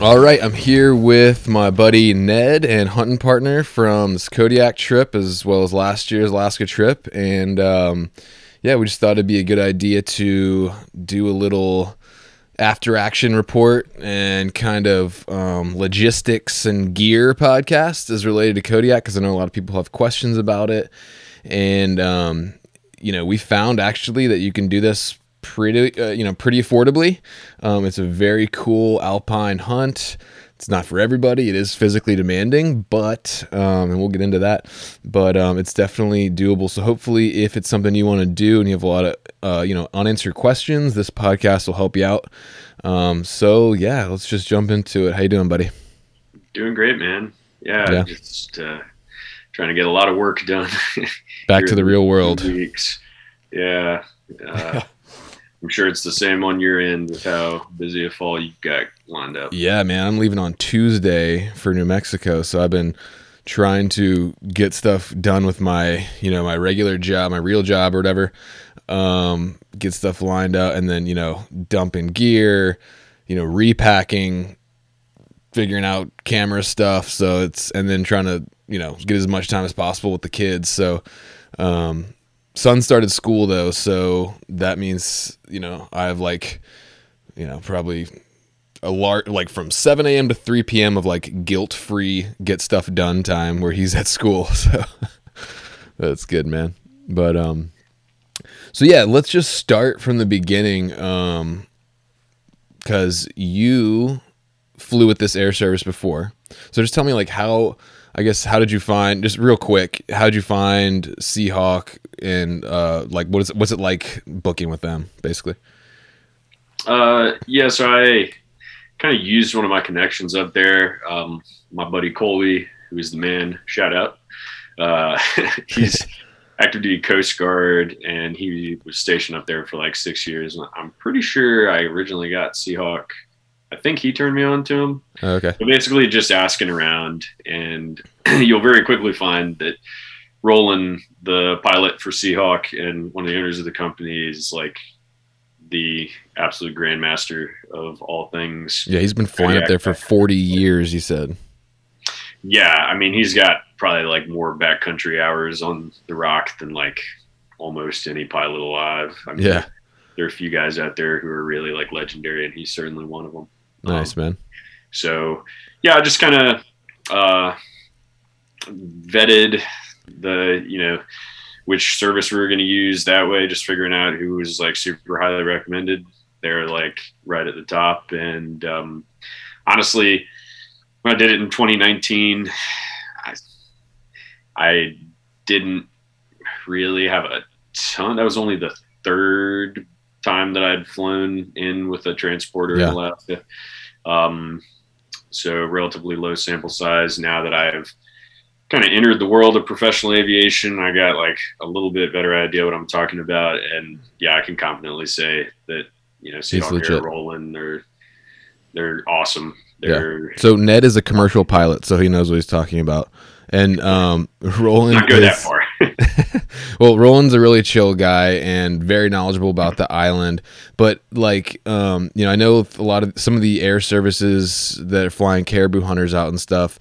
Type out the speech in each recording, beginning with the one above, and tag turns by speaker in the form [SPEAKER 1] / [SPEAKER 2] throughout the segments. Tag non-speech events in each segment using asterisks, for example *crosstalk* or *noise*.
[SPEAKER 1] All right, I'm here with my buddy Ned and hunting partner from this Kodiak trip, as well as last year's Alaska trip. And um, yeah, we just thought it'd be a good idea to do a little after action report and kind of um, logistics and gear podcast as related to Kodiak because I know a lot of people have questions about it. And um, you know, we found actually that you can do this pretty uh, you know pretty affordably. Um, it's a very cool alpine hunt. It's not for everybody. It is physically demanding, but um, and we'll get into that. But um, it's definitely doable. So hopefully, if it's something you want to do and you have a lot of uh, you know unanswered questions, this podcast will help you out. Um, so yeah, let's just jump into it. How you doing, buddy?
[SPEAKER 2] Doing great, man. Yeah, yeah. just uh, trying to get a lot of work done. *laughs*
[SPEAKER 1] Back to the real world.
[SPEAKER 2] Weeks. Yeah. Uh, *laughs* I'm sure it's the same on your end with how busy a fall you've got lined up.
[SPEAKER 1] Yeah, man. I'm leaving on Tuesday for New Mexico, so I've been trying to get stuff done with my, you know, my regular job, my real job or whatever. Um, get stuff lined up and then, you know, dumping gear, you know, repacking, figuring out camera stuff. So it's and then trying to, you know, get as much time as possible with the kids. So um son started school though, so that means you know I have like you know probably a large like from 7 a.m. to 3 p.m. of like guilt free get stuff done time where he's at school. *laughs* So that's good, man. But um, so yeah, let's just start from the beginning. Um, because you flew with this air service before, so just tell me like how I guess how did you find just real quick? How did you find Seahawk and uh, like what is it, what's it like booking with them basically?
[SPEAKER 2] Uh, yeah, so I kind of used one of my connections up there. Um, my buddy Colby, who is the man, shout out. Uh, *laughs* he's *laughs* active duty Coast Guard, and he was stationed up there for like six years. I'm pretty sure I originally got Seahawk I think he turned me on to him.
[SPEAKER 1] Oh, okay.
[SPEAKER 2] But basically, just asking around, and *clears throat* you'll very quickly find that Roland, the pilot for Seahawk and one of the owners of the company, is like the absolute grandmaster of all things.
[SPEAKER 1] Yeah, he's been flying up there for 40 years, he said.
[SPEAKER 2] Yeah, I mean, he's got probably like more backcountry hours on the rock than like almost any pilot alive. I mean,
[SPEAKER 1] yeah.
[SPEAKER 2] There are a few guys out there who are really like legendary, and he's certainly one of them.
[SPEAKER 1] Nice um, man.
[SPEAKER 2] So yeah, I just kind of uh, vetted the you know which service we were going to use that way, just figuring out who was like super highly recommended. They're like right at the top, and um, honestly, when I did it in 2019, I, I didn't really have a ton. That was only the third time that I'd flown in with a transporter yeah. in Alaska. Um, so relatively low sample size. Now that I've kind of entered the world of professional aviation, I got like a little bit better idea what I'm talking about, and yeah, I can confidently say that you know, Seahawk Air Roland, they're they're awesome. They're,
[SPEAKER 1] yeah. So Ned is a commercial pilot, so he knows what he's talking about. And um, *laughs* Roland
[SPEAKER 2] not go is, that far. *laughs*
[SPEAKER 1] well, Roland's a really chill guy and very knowledgeable about the island. But like, um, you know, I know a lot of some of the air services that are flying caribou hunters out and stuff.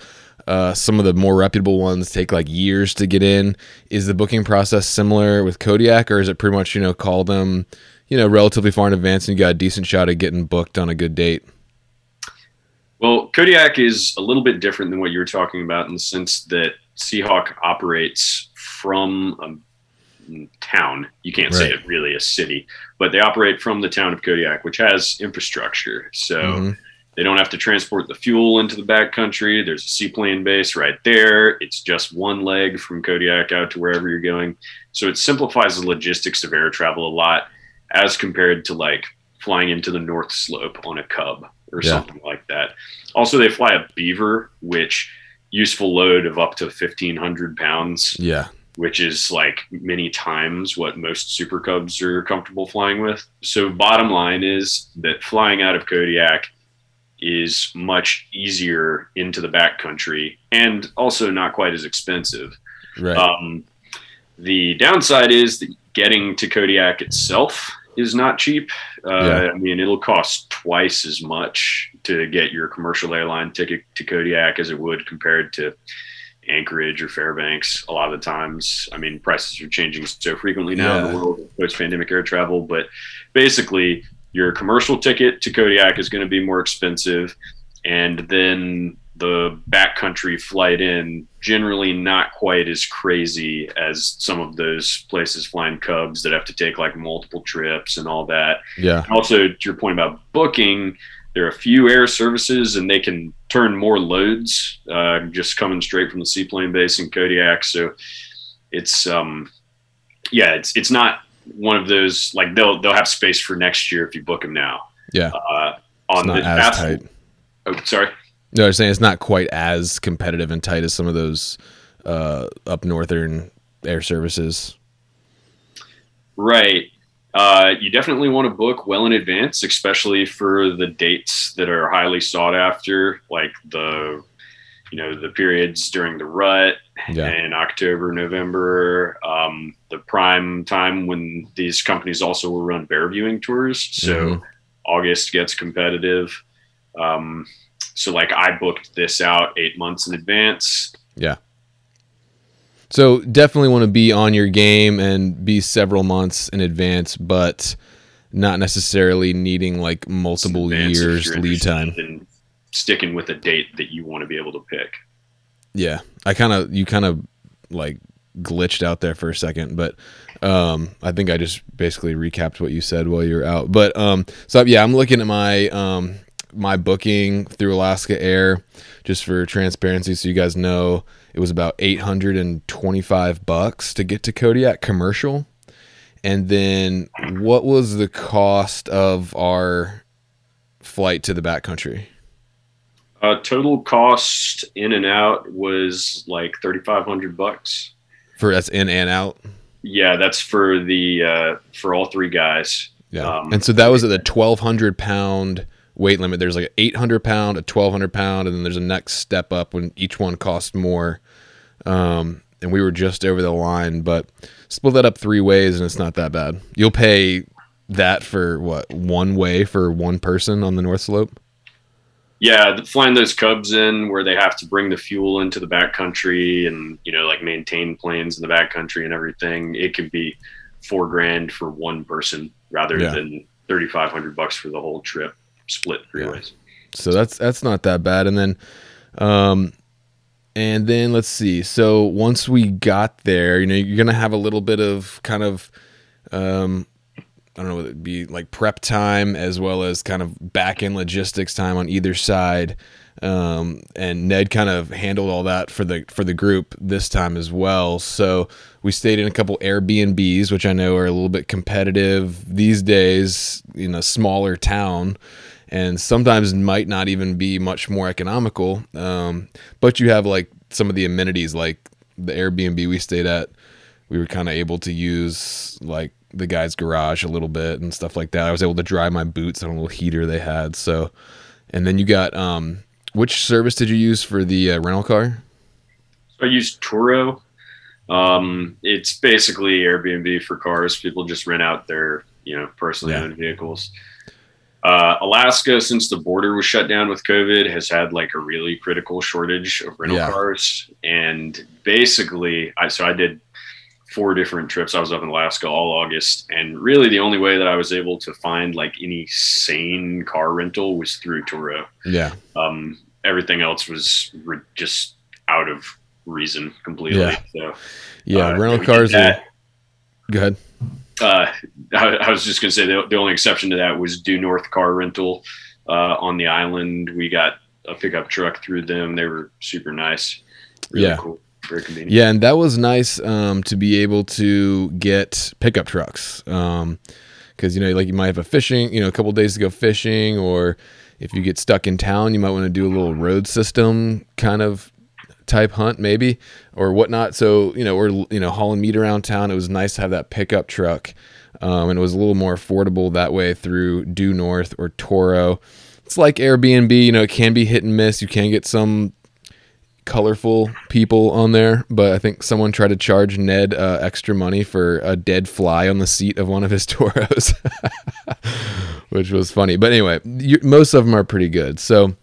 [SPEAKER 1] Uh, some of the more reputable ones take like years to get in. Is the booking process similar with Kodiak, or is it pretty much you know call them, you know, relatively far in advance and you got a decent shot at getting booked on a good date?
[SPEAKER 2] Well, Kodiak is a little bit different than what you were talking about in the sense that Seahawk operates from a town. You can't right. say it really a city, but they operate from the town of Kodiak, which has infrastructure. So mm-hmm. they don't have to transport the fuel into the backcountry. There's a seaplane base right there. It's just one leg from Kodiak out to wherever you're going. So it simplifies the logistics of air travel a lot as compared to like flying into the North Slope on a Cub or yeah. something like that. Also, they fly a Beaver, which useful load of up to 1500 pounds.
[SPEAKER 1] Yeah
[SPEAKER 2] which is like many times what most super cubs are comfortable flying with. So, bottom line is that flying out of Kodiak is much easier into the backcountry and also not quite as expensive.
[SPEAKER 1] Right. Um,
[SPEAKER 2] the downside is that getting to Kodiak itself is not cheap. Uh, yeah. I mean, it'll cost twice as much to get your commercial airline ticket to Kodiak as it would compared to Anchorage or Fairbanks. A lot of the times, I mean, prices are changing so frequently now yeah. in the world of post-pandemic air travel. But basically, your commercial ticket to Kodiak is going to be more expensive, and then the backcountry flight in generally not quite as crazy as some of those places flying Cubs that have to take like multiple trips and all that.
[SPEAKER 1] Yeah.
[SPEAKER 2] Also, to your point about booking, there are a few air services and they can turn more loads uh, just coming straight from the seaplane base in Kodiak. So it's um, yeah, it's it's not one of those like they'll they'll have space for next year if you book them now.
[SPEAKER 1] Yeah.
[SPEAKER 2] Uh, on the
[SPEAKER 1] as tight.
[SPEAKER 2] Oh, sorry.
[SPEAKER 1] No, I'm saying it's not quite as competitive and tight as some of those uh, up northern air services.
[SPEAKER 2] Right. Uh, you definitely want to book well in advance, especially for the dates that are highly sought after, like the you know the periods during the rut yeah. in October, November, um, the prime time when these companies also will run bear viewing tours. So mm-hmm. August gets competitive. Um, so like I booked this out eight months in advance.
[SPEAKER 1] Yeah. So definitely want to be on your game and be several months in advance, but not necessarily needing like multiple years lead time.
[SPEAKER 2] And sticking with a date that you want to be able to pick.
[SPEAKER 1] Yeah, I kind of you kind of like glitched out there for a second, but um, I think I just basically recapped what you said while you were out. But um, so yeah, I'm looking at my um, my booking through Alaska Air just for transparency, so you guys know it was about 825 bucks to get to Kodiak commercial. And then what was the cost of our flight to the backcountry?
[SPEAKER 2] Uh, total cost in and out was like 3500 bucks.
[SPEAKER 1] For that's in and out?
[SPEAKER 2] Yeah, that's for the uh, for all three guys.
[SPEAKER 1] Yeah. Um, and so that was at the 1200 pound weight limit. There's like an 800 pound, a 1200 pound, and then there's a next step up when each one costs more. Um, and we were just over the line, but split that up three ways, and it's not that bad. You'll pay that for what one way for one person on the North Slope.
[SPEAKER 2] Yeah, flying those Cubs in where they have to bring the fuel into the backcountry and you know like maintain planes in the backcountry and everything. It can be four grand for one person rather yeah. than thirty five hundred bucks for the whole trip split three yeah. ways.
[SPEAKER 1] So that's that's not that bad. And then, um, and then let's see. So once we got there, you know, you're gonna have a little bit of kind of, um, I don't know, it'd be like prep time as well as kind of back end logistics time on either side. Um, and Ned kind of handled all that for the for the group this time as well. So we stayed in a couple Airbnbs, which I know are a little bit competitive these days in a smaller town and sometimes might not even be much more economical. Um, but you have like some of the amenities, like the Airbnb we stayed at. We were kind of able to use like the guy's garage a little bit and stuff like that. I was able to dry my boots on a little heater they had. So, and then you got um, which service did you use for the uh, rental car?
[SPEAKER 2] I used Turo. Um, it's basically Airbnb for cars. People just rent out their you know personally yeah. owned vehicles. Uh, Alaska, since the border was shut down with COVID, has had like a really critical shortage of rental yeah. cars. And basically, I so I did four different trips. I was up in Alaska all August, and really the only way that I was able to find like any sane car rental was through Turo.
[SPEAKER 1] Yeah.
[SPEAKER 2] Um, everything else was re- just out of reason completely.
[SPEAKER 1] Yeah.
[SPEAKER 2] So,
[SPEAKER 1] yeah, uh, rental cars. Are, go ahead
[SPEAKER 2] uh, I, I, was just going to say the, the, only exception to that was Due North Car Rental uh, on the island. We got a pickup truck through them. They were super nice.
[SPEAKER 1] Really yeah. Cool. Very convenient. Yeah, and that was nice um, to be able to get pickup trucks. Um, because you know, like you might have a fishing, you know, a couple days to go fishing, or if you get stuck in town, you might want to do a little road system kind of type hunt maybe or whatnot. So you know we're you know hauling meat around town. It was nice to have that pickup truck, um, and it was a little more affordable that way through Due North or Turo. It's like Airbnb. You know it can be hit and miss. You can get some colorful people on there, but I think someone tried to charge Ned uh, extra money for a dead fly on the seat of one of his *laughs* Turos, which was funny. But anyway, you, most of them are pretty good. So,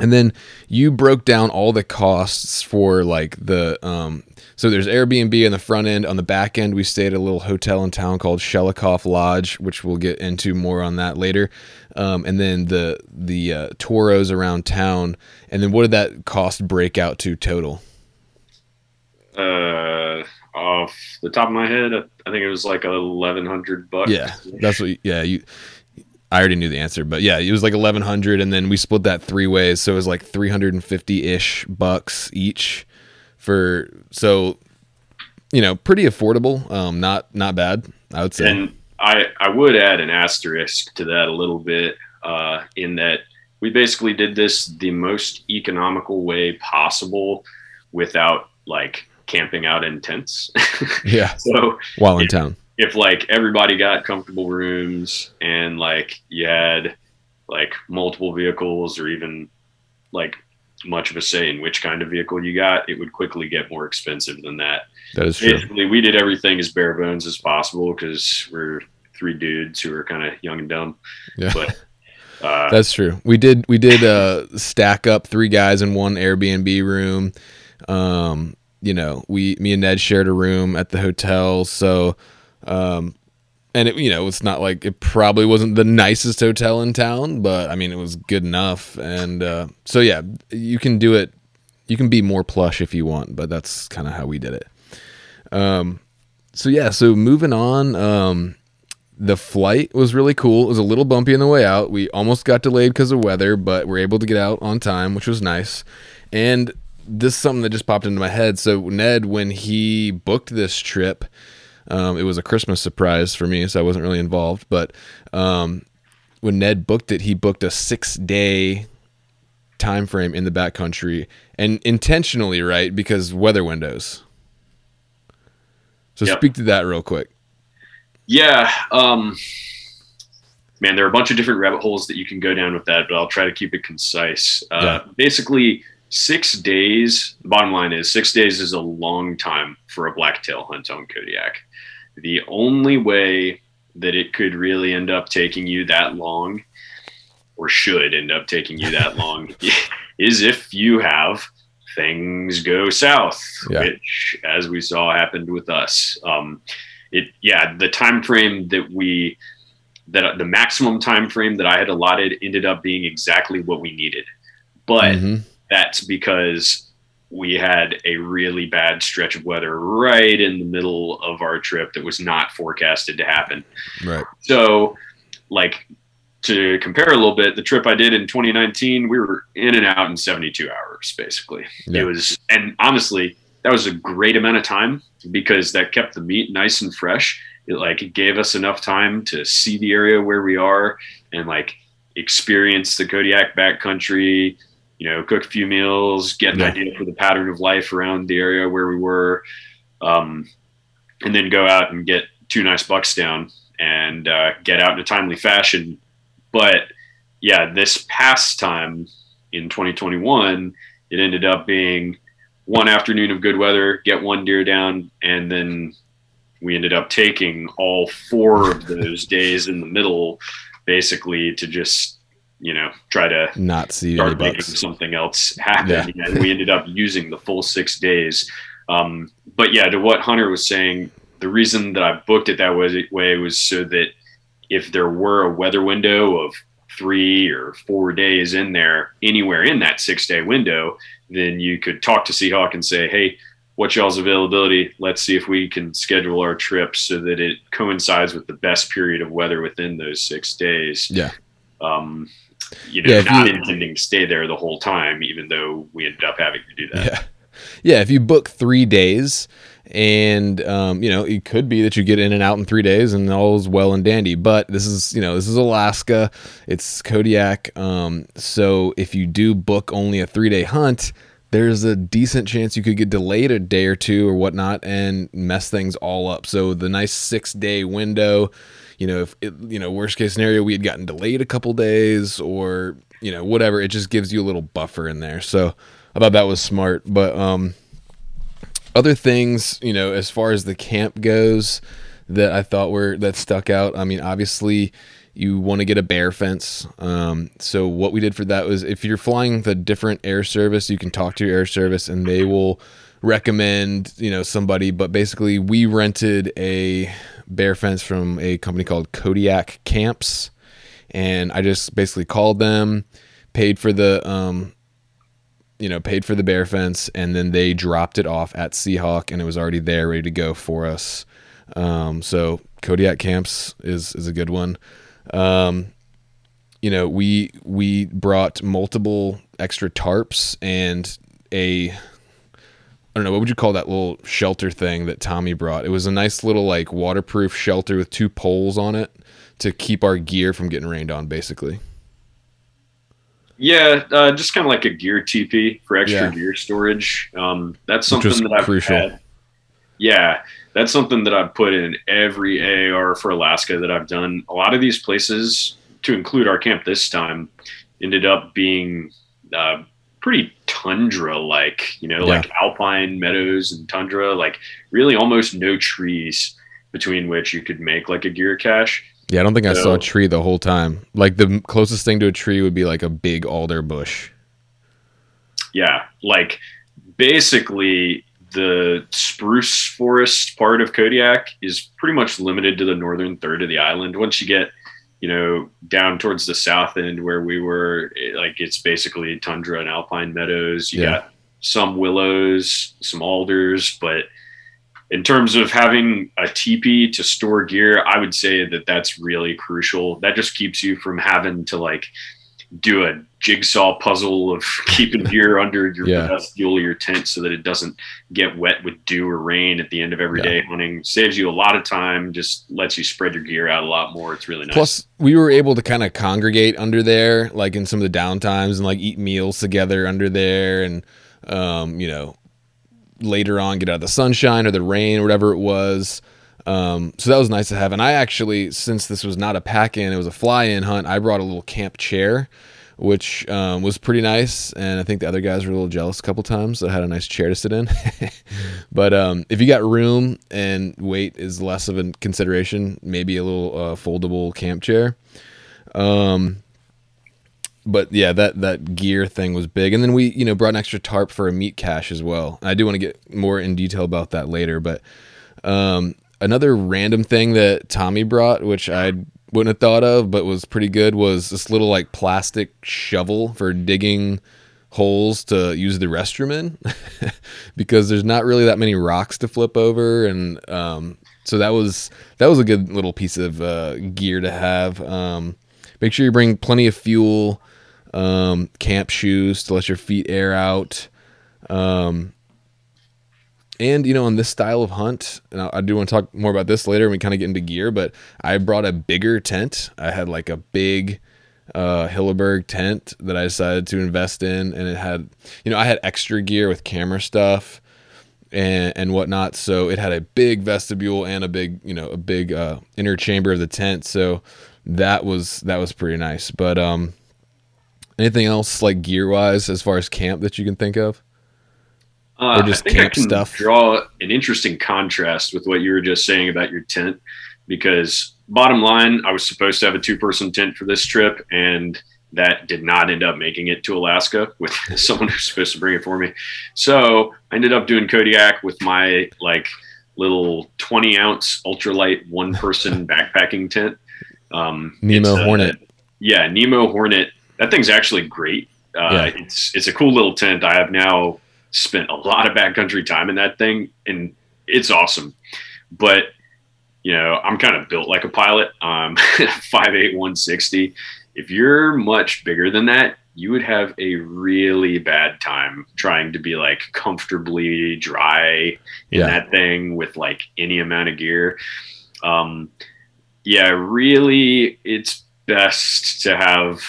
[SPEAKER 1] and then you broke down all the costs for like the um. So there's Airbnb on the front end. On the back end, we stayed at a little hotel in town called Shelikof Lodge, which we'll get into more on that later. Um, and then the the uh, Turos around town. And then what did that cost break out to total?
[SPEAKER 2] Uh, off the top of my head, I think it was like eleven hundred bucks.
[SPEAKER 1] Yeah, that's what. Yeah, you. I already knew the answer, but yeah, it was like eleven hundred, and then we split that three ways, so it was like three hundred and fifty ish bucks each for. So, you know, pretty affordable. Um, not not bad, I would say.
[SPEAKER 2] And I I would add an asterisk to that a little bit, uh, in that we basically did this the most economical way possible, without like camping out in tents. *laughs*
[SPEAKER 1] yeah.
[SPEAKER 2] so
[SPEAKER 1] while in
[SPEAKER 2] if,
[SPEAKER 1] town,
[SPEAKER 2] if like everybody got comfortable rooms and like you had like multiple vehicles or even like much of a say in which kind of vehicle you got, it would quickly get more expensive than that.
[SPEAKER 1] That is true.
[SPEAKER 2] Basically, we did everything as bare bones as possible because we're three dudes who are kind of young and dumb.
[SPEAKER 1] Yeah.
[SPEAKER 2] But *laughs* uh,
[SPEAKER 1] That's true. We did we did uh stack up three guys in one Airbnb room. Um, you know, we me and Ned shared a room at the hotel, so um and it you know, it's not like it probably wasn't the nicest hotel in town, but I mean it was good enough and uh so yeah, you can do it you can be more plush if you want, but that's kind of how we did it. Um so yeah, so moving on um the flight was really cool. It was a little bumpy on the way out. We almost got delayed because of weather, but we're able to get out on time, which was nice. And this is something that just popped into my head. So Ned, when he booked this trip, um, it was a Christmas surprise for me, so I wasn't really involved. But um, when Ned booked it, he booked a six day time frame in the backcountry, and intentionally, right, because weather windows. So
[SPEAKER 2] Yep.
[SPEAKER 1] speak to that real quick.
[SPEAKER 2] yeah, um, man, there are a bunch of different rabbit holes that you can go down with that, but I'll try to keep it concise. Uh, Basically, six days. The bottom line is six days is a long time for a blacktail hunt on Kodiak. The only way that it could really end up taking you that long, or should end up taking you that *laughs* long, *laughs* is if you have things go south,
[SPEAKER 1] Yeah.
[SPEAKER 2] which, as we saw, happened with us. Um, it, yeah, the time frame that we that the maximum time frame that I had allotted ended up being exactly what we needed, but
[SPEAKER 1] Mhm.
[SPEAKER 2] That's because we had a really bad stretch of weather right in the middle of our trip that was not forecasted to happen.
[SPEAKER 1] Right.
[SPEAKER 2] So, like to compare a little bit, the trip I did in 2019, we were in and out in 72 hours, basically.
[SPEAKER 1] Yeah.
[SPEAKER 2] It was, and honestly, that was a great amount of time because that kept the meat nice and fresh. It like it gave us enough time to see the area where we are and like experience the Kodiak backcountry. You know, cook a few meals, get an
[SPEAKER 1] Yeah.
[SPEAKER 2] idea for the pattern of life around the area where we were, um, and then go out and get two nice bucks down and uh, get out in a timely fashion. But yeah, this past time in 2021, it ended up being one afternoon of good weather, get one deer down, and then we ended up taking all four of those *laughs* days in the middle, basically to just you know try to
[SPEAKER 1] Not see
[SPEAKER 2] start making
[SPEAKER 1] bucks.
[SPEAKER 2] something else happen. And we ended up using the full six days. Um, but yeah, to what Hunter was saying, the reason that I booked it that way, way was so that if there were a weather window of three or four days in there, anywhere in that six day window, then you could talk to Seahawk and say, hey, what's y'all's availability? Let's see if we can schedule our trip so that it coincides with the best period of weather within those six days
[SPEAKER 1] Yeah.
[SPEAKER 2] um, you know,
[SPEAKER 1] Yeah,
[SPEAKER 2] not
[SPEAKER 1] you-
[SPEAKER 2] intending to stay there the whole time, even though we ended up having to do that.
[SPEAKER 1] Yeah. Yeah. If you book three days and, um, you know, it could be that you get in and out in three days and all is well and dandy. But this is, you know, this is Alaska. It's Kodiak. Um, so if you do book only a three day hunt, there's a decent chance you could get delayed a day or two or whatnot and mess things all up. So the nice six day window, you know, if it, you know, worst case scenario, we had gotten delayed a couple days or, you know, whatever, it just gives you a little buffer in there. So I thought that was smart. But, um, other things, you know, as far as the camp goes that I thought were that stuck out. I mean, obviously, you want to get a bear fence. Um, so what we did for that was if you're flying the different air service, you can talk to your air service and they will recommend you know somebody. But basically, we rented a bear fence from a company called Kodiak Camps, and I just basically called them, paid for the um, you know, paid for the bear fence, and then they dropped it off at Seahawk, and it was already there, ready to go for us. Um, so Kodiak Camps is is a good one. Um, you know, we we brought multiple extra tarps and a I don't know what would you call that little shelter thing that Tommy brought. It was a nice little like waterproof shelter with two poles on it to keep our gear from getting rained on, basically.
[SPEAKER 2] Yeah, uh, just kind of like a gear TP for extra yeah. gear storage. Um, that's something that I've crucial. Had. Yeah, that's something that I've put in every AAR for Alaska that I've done. A lot of these places, to include our camp this time, ended up being uh, pretty tundra like, you know, yeah. like alpine meadows and tundra, like really almost no trees between which you could make like a gear cache.
[SPEAKER 1] Yeah, I don't think so, I saw a tree the whole time. Like the closest thing to a tree would be like a big alder bush.
[SPEAKER 2] Yeah, like basically the spruce forest part of Kodiak is pretty much limited to the northern third of the island. Once you get you know, down towards the south end where we were, it, like it's basically tundra and alpine meadows. You yeah. got some willows, some alders, but in terms of having a teepee to store gear, I would say that that's really crucial. That just keeps you from having to like do a jigsaw puzzle of *laughs* keeping gear under your yeah. vestibule your tent so that it doesn't get wet with dew or rain at the end of every yeah. day hunting. Saves you a lot of time, just lets you spread your gear out a lot more. It's really nice.
[SPEAKER 1] Plus, we were able to kind of congregate under there, like in some of the downtimes and like eat meals together under there and, um, you know, later on get out of the sunshine or the rain or whatever it was. Um, so that was nice to have. And I actually, since this was not a pack in, it was a fly in hunt, I brought a little camp chair, which um, was pretty nice. And I think the other guys were a little jealous a couple times. I had a nice chair to sit in. *laughs* but um, if you got room and weight is less of a consideration, maybe a little uh, foldable camp chair. Um, but yeah, that that gear thing was big, and then we you know brought an extra tarp for a meat cache as well. I do want to get more in detail about that later, but um, another random thing that Tommy brought, which I wouldn't have thought of, but was pretty good, was this little like plastic shovel for digging holes to use the restroom in, *laughs* because there's not really that many rocks to flip over, and um, so that was that was a good little piece of uh, gear to have. Um, make sure you bring plenty of fuel, um, camp shoes to let your feet air out. Um, and you know, on this style of hunt, and I do want to talk more about this later when we kind of get into gear. But I brought a bigger tent. I had like a big uh, Hilleberg tent that I decided to invest in, and it had, you know, I had extra gear with camera stuff and and whatnot. So it had a big vestibule and a big, you know, a big uh, inner chamber of the tent. So that was that was pretty nice. But um, anything else like gear wise as far as camp that you can think of?
[SPEAKER 2] Uh, or just I think camp I can stuff. Draw an interesting contrast with what you were just saying about your tent, because bottom line, I was supposed to have a two-person tent for this trip, and that did not end up making it to Alaska with *laughs* someone who's supposed to bring it for me. So I ended up doing Kodiak with my like little 20 ounce ultralight one person *laughs* backpacking tent.
[SPEAKER 1] Um, Nemo uh, Hornet.
[SPEAKER 2] Yeah, Nemo Hornet. That thing's actually great. Uh, yeah. It's it's a cool little tent. I have now spent a lot of backcountry time in that thing, and it's awesome. But you know, I'm kind of built like a pilot. Um, *laughs* 5'8", 160. If you're much bigger than that, you would have a really bad time trying to be like comfortably dry in yeah. that thing with like any amount of gear. Um, yeah, really, it's best to have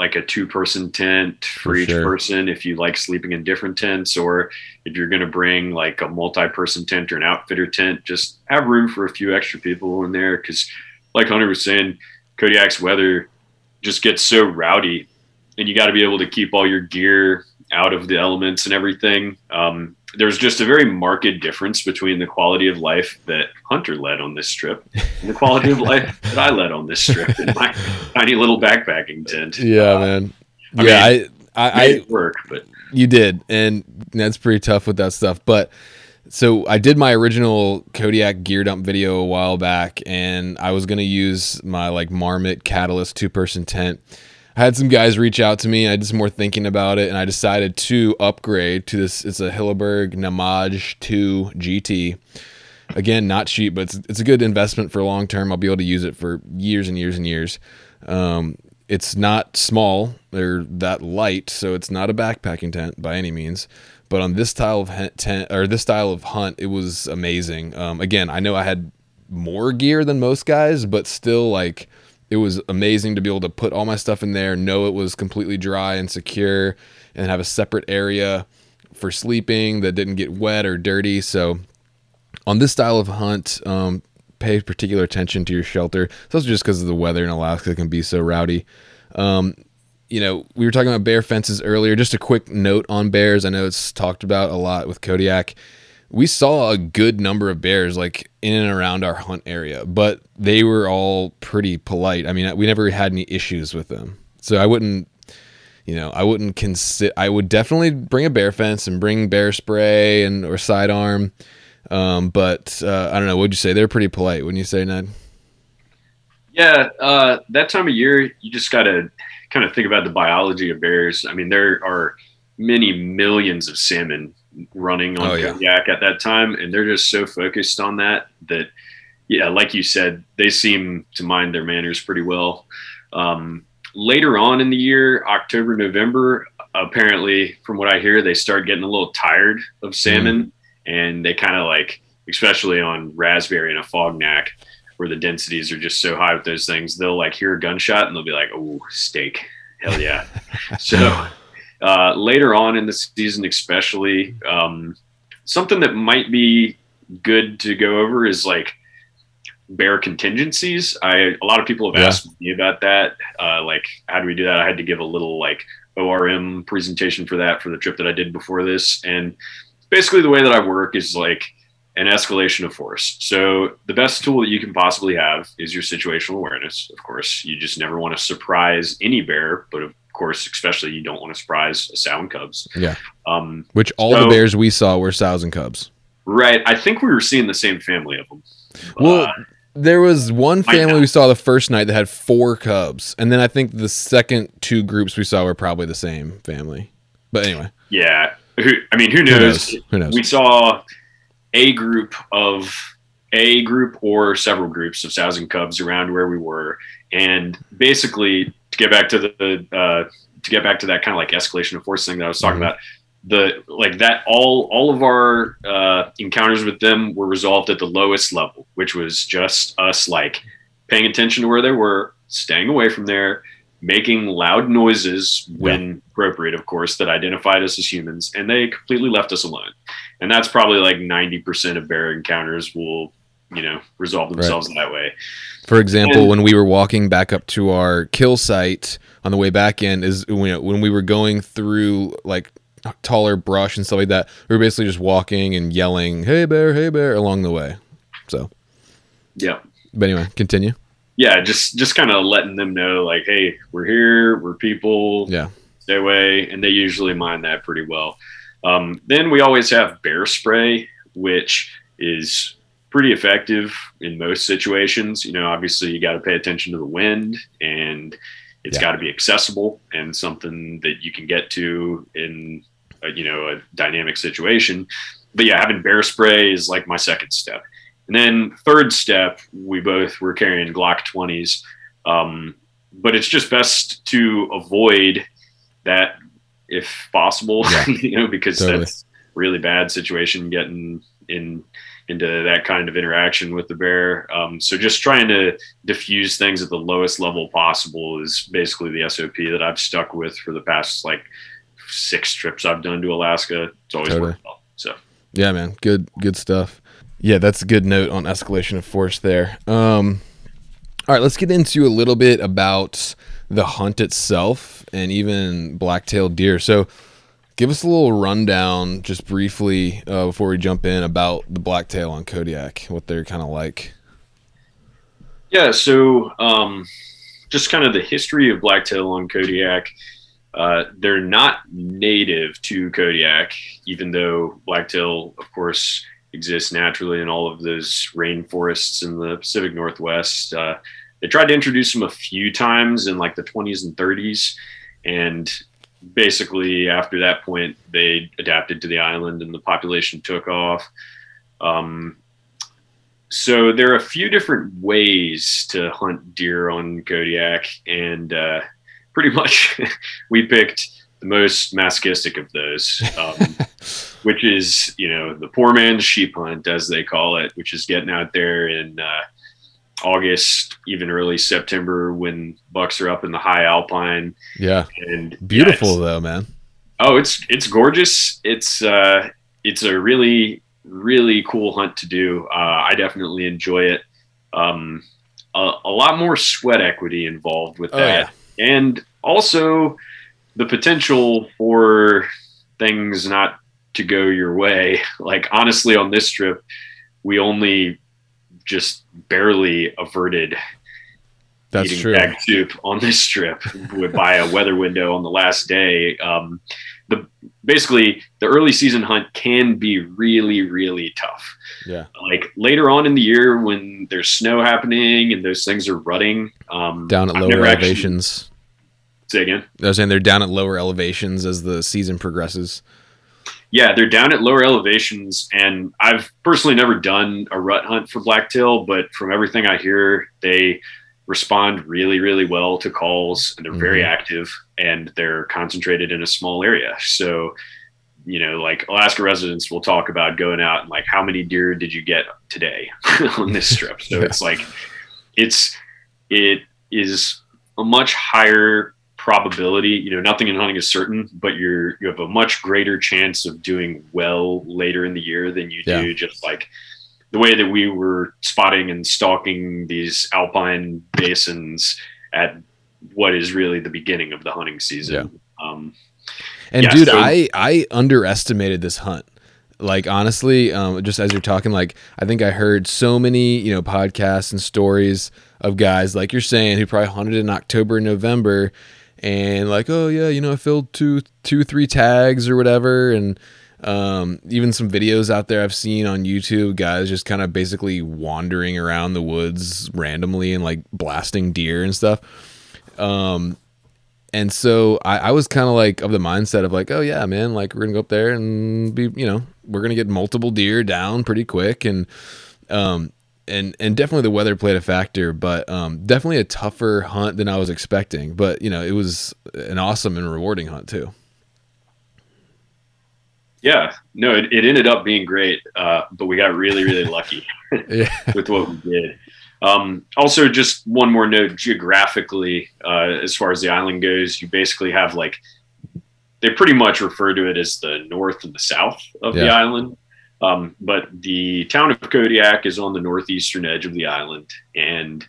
[SPEAKER 2] like a two person tent for, for each sure. person if you like sleeping in different tents or if you're going to bring like a multi-person tent or an outfitter tent just have room for a few extra people in there because like hunter was saying kodiak's weather just gets so rowdy and you got to be able to keep all your gear out of the elements and everything um, there's just a very marked difference between the quality of life that Hunter led on this trip and the quality of life *laughs* that I led on this trip in my tiny little backpacking tent.
[SPEAKER 1] Yeah,
[SPEAKER 2] Uh,
[SPEAKER 1] man.
[SPEAKER 2] I
[SPEAKER 1] yeah,
[SPEAKER 2] mean,
[SPEAKER 1] I, I, I,
[SPEAKER 2] work, but
[SPEAKER 1] You did, and that's pretty tough with that stuff. But so I did my original Kodiak gear dump video a while back, and I was gonna use my like Marmot Catalyst two person tent. Had some guys reach out to me. I did some more thinking about it, and I decided to upgrade to this. It's a Hilleberg Nammatj 2 GT. Again, not cheap, but it's, it's a good investment for long term. I'll be able to use it for years and years and years. Um, it's not small or that light, so it's not a backpacking tent by any means. But on this style of tent or this style of hunt, it was amazing. Um, again, I know I had more gear than most guys, but still, like it was amazing to be able to put all my stuff in there, know it was completely dry and secure, and have a separate area for sleeping that didn't get wet or dirty. So on this style of hunt, um, pay particular attention to your shelter. It's also just because of the weather in Alaska can be so rowdy. Um, you know, we were talking about bear fences earlier. Just a quick note on bears. I know it's talked about a lot with Kodiak. We saw a good number of bears like in and around our hunt area, but they were all pretty polite. I mean, we never had any issues with them. So I wouldn't, you know, I wouldn't consider. I would definitely bring a bear fence and bring bear spray and or sidearm. Um, but uh, I don't know. What'd you say? They're pretty polite. Wouldn't you say, Ned?
[SPEAKER 2] yeah, uh, that time of year, you just got to kind of think about the biology of bears. I mean, there are many millions of salmon running on
[SPEAKER 1] Oh, yeah.
[SPEAKER 2] Kodiak at that time, and they're just so focused on that that, yeah, like you said, they seem to mind their manners pretty well. Um, later on in the year, October, November, apparently, from what I hear, they start getting a little tired of salmon, and they kind of like, especially on raspberry and Afognak, where the densities are just so high with those things, they'll like hear a gunshot and they'll be like, "Oh, steak, hell yeah!" *laughs* so uh, later on in the season, especially, um, something that might be good to go over is like bear contingencies. I a lot of people have
[SPEAKER 1] Yeah.
[SPEAKER 2] asked me about that. Uh, like, how do we do that? I had to give a little like ORM presentation for that for the trip that I did before this, and basically the way that I work is like an escalation of force. So the best tool that you can possibly have is your situational awareness. Of course, you just never want to surprise any bear, but of course, especially you don't want to surprise a sow and cubs.
[SPEAKER 1] Yeah.
[SPEAKER 2] Um,
[SPEAKER 1] Which all the bears we saw were sows and cubs.
[SPEAKER 2] right. I think we were seeing the same family of them.
[SPEAKER 1] Well,
[SPEAKER 2] Uh,
[SPEAKER 1] There was one family we saw the first night that had four cubs, and then I think the second two groups we saw were probably the same family. But anyway,
[SPEAKER 2] yeah. Who, I mean, who
[SPEAKER 1] who
[SPEAKER 2] knows?
[SPEAKER 1] knows? Who knows?
[SPEAKER 2] we saw a group of a group or several groups of sows and cubs around where we were and basically to get back to the uh, to get back to that kind of like escalation of force thing that i was talking
[SPEAKER 1] Mhm.
[SPEAKER 2] about the like that all all of our uh, encounters with them were resolved at the lowest level which was just us like paying attention to where they were staying away from there making loud noises when appropriate of course that identified us as humans and they completely left us alone. And that's probably like 90% of bear encounters will you know resolve themselves that way
[SPEAKER 1] For example,
[SPEAKER 2] And-
[SPEAKER 1] when we were walking back up to our kill site on the way back in, is you know, when we were going through like taller brush and stuff like that, we were basically just walking and yelling, "Hey bear, hey bear" along the way. So,
[SPEAKER 2] yeah
[SPEAKER 1] but anyway, continue.
[SPEAKER 2] yeah just just kind of letting them know like hey we're here we're people
[SPEAKER 1] Yeah.
[SPEAKER 2] stay away and they usually mind that pretty well um, then we always have bear spray which is pretty effective in most situations you know obviously you got to pay attention to the wind and it's
[SPEAKER 1] Yeah.
[SPEAKER 2] got to be accessible and something that you can get to in a, you know a dynamic situation but yeah having bear spray is like my second step and then third step we both were carrying glock 20s um, but it's just best to avoid that if possible *laughs*
[SPEAKER 1] Yeah.
[SPEAKER 2] you know because
[SPEAKER 1] Totally.
[SPEAKER 2] that's really bad situation getting in into that kind of interaction with the bear um, so just trying to diffuse things at the lowest level possible is basically the sop that i've stuck with for the past like six trips i've done to alaska it's always
[SPEAKER 1] Totally.
[SPEAKER 2] worked well so
[SPEAKER 1] Yeah, man. Good good stuff. Yeah, that's a good note on escalation of force there. Um all right, let's get into a little bit about the hunt itself and even black-tailed deer. So Give us a little rundown, just briefly, uh, before we jump in, about the blacktail on Kodiak, what they're kind of like.
[SPEAKER 2] Yeah, so um, just kind of the history of blacktail on Kodiak. Uh, they're not native to Kodiak, even though blacktail, of course, exists naturally in all of those rainforests in the Pacific Northwest. Uh, they tried to introduce them a few times in like the 20s and 30s, and basically after that point, they adapted to the island and the population took off. Um, so there are a few different ways to hunt deer on Kodiak, and uh, pretty *laughs* much we picked the most masochistic of those, um, *laughs* which is you know the poor man's sheep hunt, as they call it, which is getting out there and uh, August, even early September when bucks are up in the high alpine.
[SPEAKER 1] Yeah,
[SPEAKER 2] and
[SPEAKER 1] beautiful
[SPEAKER 2] yeah,
[SPEAKER 1] though, man.
[SPEAKER 2] Oh, it's it's gorgeous. It's uh, it's a really really cool hunt to do. Uh, I definitely enjoy it. Um, a, a, lot more sweat equity involved with that, oh, yeah. and also the potential for things not to go your way. *laughs* Like honestly, on this trip, we only just barely averted
[SPEAKER 1] That's
[SPEAKER 2] eating
[SPEAKER 1] true.
[SPEAKER 2] bag soup on this trip by a weather window on the last day. Um, the basically the early season hunt can be really really tough.
[SPEAKER 1] Yeah.
[SPEAKER 2] Like later on in the year when there's snow happening and those things are rutting um,
[SPEAKER 1] down at lower elevations.
[SPEAKER 2] Actually, say again.
[SPEAKER 1] I was saying they're down at lower elevations as the season progresses.
[SPEAKER 2] Yeah, they're down at lower elevations, and I've personally never done a rut hunt for blacktail, but from everything I hear, they respond really, really well to calls, and they're mm-hmm. very active, and they're concentrated in a small area. So, you know, like Alaska residents will talk about going out and like, how many deer did you get today *laughs* on this trip? So *laughs* yeah. it's like, it's it is a much higher probability you know nothing in hunting is certain but you're you have a much greater chance of doing well later in the year than you yeah. do just like the way that we were spotting and stalking these alpine basins at what is really the beginning of the hunting season yeah. um,
[SPEAKER 1] and yeah, dude so, i i underestimated this hunt like honestly um, just as you're talking like i think i heard so many you know podcasts and stories of guys like you're saying who probably hunted in october and november and like, oh yeah, you know, I filled two, two, three tags or whatever, and um, even some videos out there I've seen on YouTube, guys just kind of basically wandering around the woods randomly and like blasting deer and stuff. Um, and so I, I was kind of like of the mindset of like, oh yeah, man, like we're gonna go up there and be, you know, we're gonna get multiple deer down pretty quick, and um, and and definitely the weather played a factor, but um, definitely a tougher hunt than I was expecting. But you know, it was an awesome and rewarding hunt too.
[SPEAKER 2] Yeah, no, it, it ended up being great, uh, but we got really really *laughs* lucky *laughs* with what we did. Um, also, just one more note geographically, uh, as far as the island goes, you basically have like they pretty much refer to it as the north and the south of yeah. the island. Um, but the town of Kodiak is on the northeastern edge of the island, and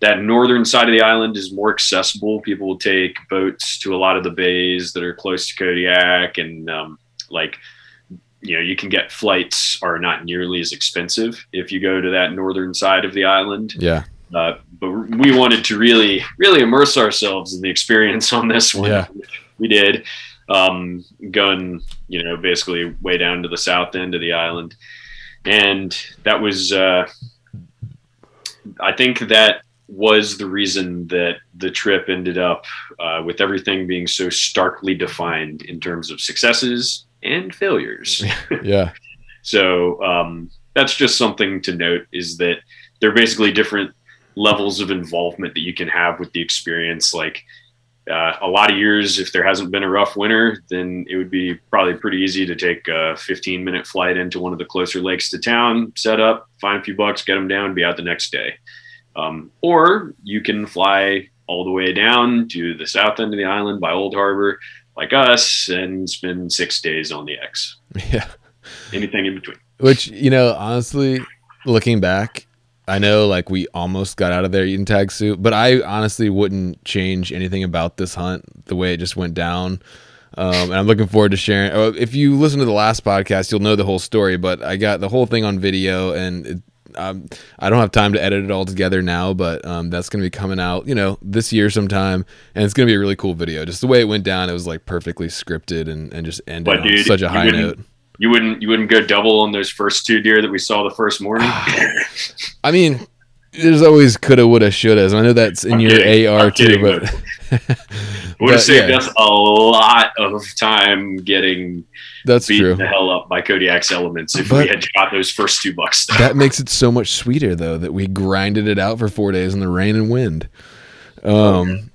[SPEAKER 2] that northern side of the island is more accessible. People will take boats to a lot of the bays that are close to Kodiak, and um, like you know, you can get flights are not nearly as expensive if you go to that northern side of the island.
[SPEAKER 1] Yeah.
[SPEAKER 2] Uh, but we wanted to really, really immerse ourselves in the experience on this one.
[SPEAKER 1] Yeah.
[SPEAKER 2] We did um, going, you know, basically way down to the south end of the island. And that was, uh, I think that was the reason that the trip ended up uh, with everything being so starkly defined in terms of successes and failures. *laughs* *laughs*
[SPEAKER 1] yeah.
[SPEAKER 2] so um, that's just something to note is that there are basically different levels of involvement that you can have with the experience. Like, uh, a lot of years, if there hasn't been a rough winter, then it would be probably pretty easy to take a 15 minute flight into one of the closer lakes to town, set up, find a few bucks, get them down, be out the next day. Um, or you can fly all the way down to the south end of the island by Old Harbor, like us, and spend six days on the X. *laughs*
[SPEAKER 1] Yeah.
[SPEAKER 2] Anything in between.
[SPEAKER 1] Which, you know, honestly, looking back, I know like we almost got out of there eating tag soup, but I honestly wouldn't change anything about this hunt the way it just went down. Um, and I'm looking forward to sharing. oh, If you listen to the last podcast, you'll know the whole story. But I got the whole thing on video, and it, um, I don't have time to edit it all together now. But um, that's going to be coming out, you know, this year sometime, and it's going to be a really cool video. Just the way it went down, it was like perfectly scripted and, and just ended
[SPEAKER 2] But
[SPEAKER 1] on
[SPEAKER 2] dude,
[SPEAKER 1] such a high note.
[SPEAKER 2] You wouldn't you wouldn't go double on those first two deer that we saw the first morning. *sighs* *laughs*
[SPEAKER 1] I mean, there's always coulda, woulda, shouldas. I know that's in
[SPEAKER 2] I'm
[SPEAKER 1] your
[SPEAKER 2] kidding.
[SPEAKER 1] AR
[SPEAKER 2] I'm
[SPEAKER 1] too,
[SPEAKER 2] kidding,
[SPEAKER 1] but *laughs*
[SPEAKER 2] Would have saved
[SPEAKER 1] yeah.
[SPEAKER 2] us a lot of time getting
[SPEAKER 1] that's
[SPEAKER 2] beaten
[SPEAKER 1] true.
[SPEAKER 2] the hell up by Kodiak's elements if
[SPEAKER 1] But-
[SPEAKER 2] we had shot those first two bucks. Though.
[SPEAKER 1] that makes it so much sweeter though that we grinded it out for four days in the rain and wind. Um,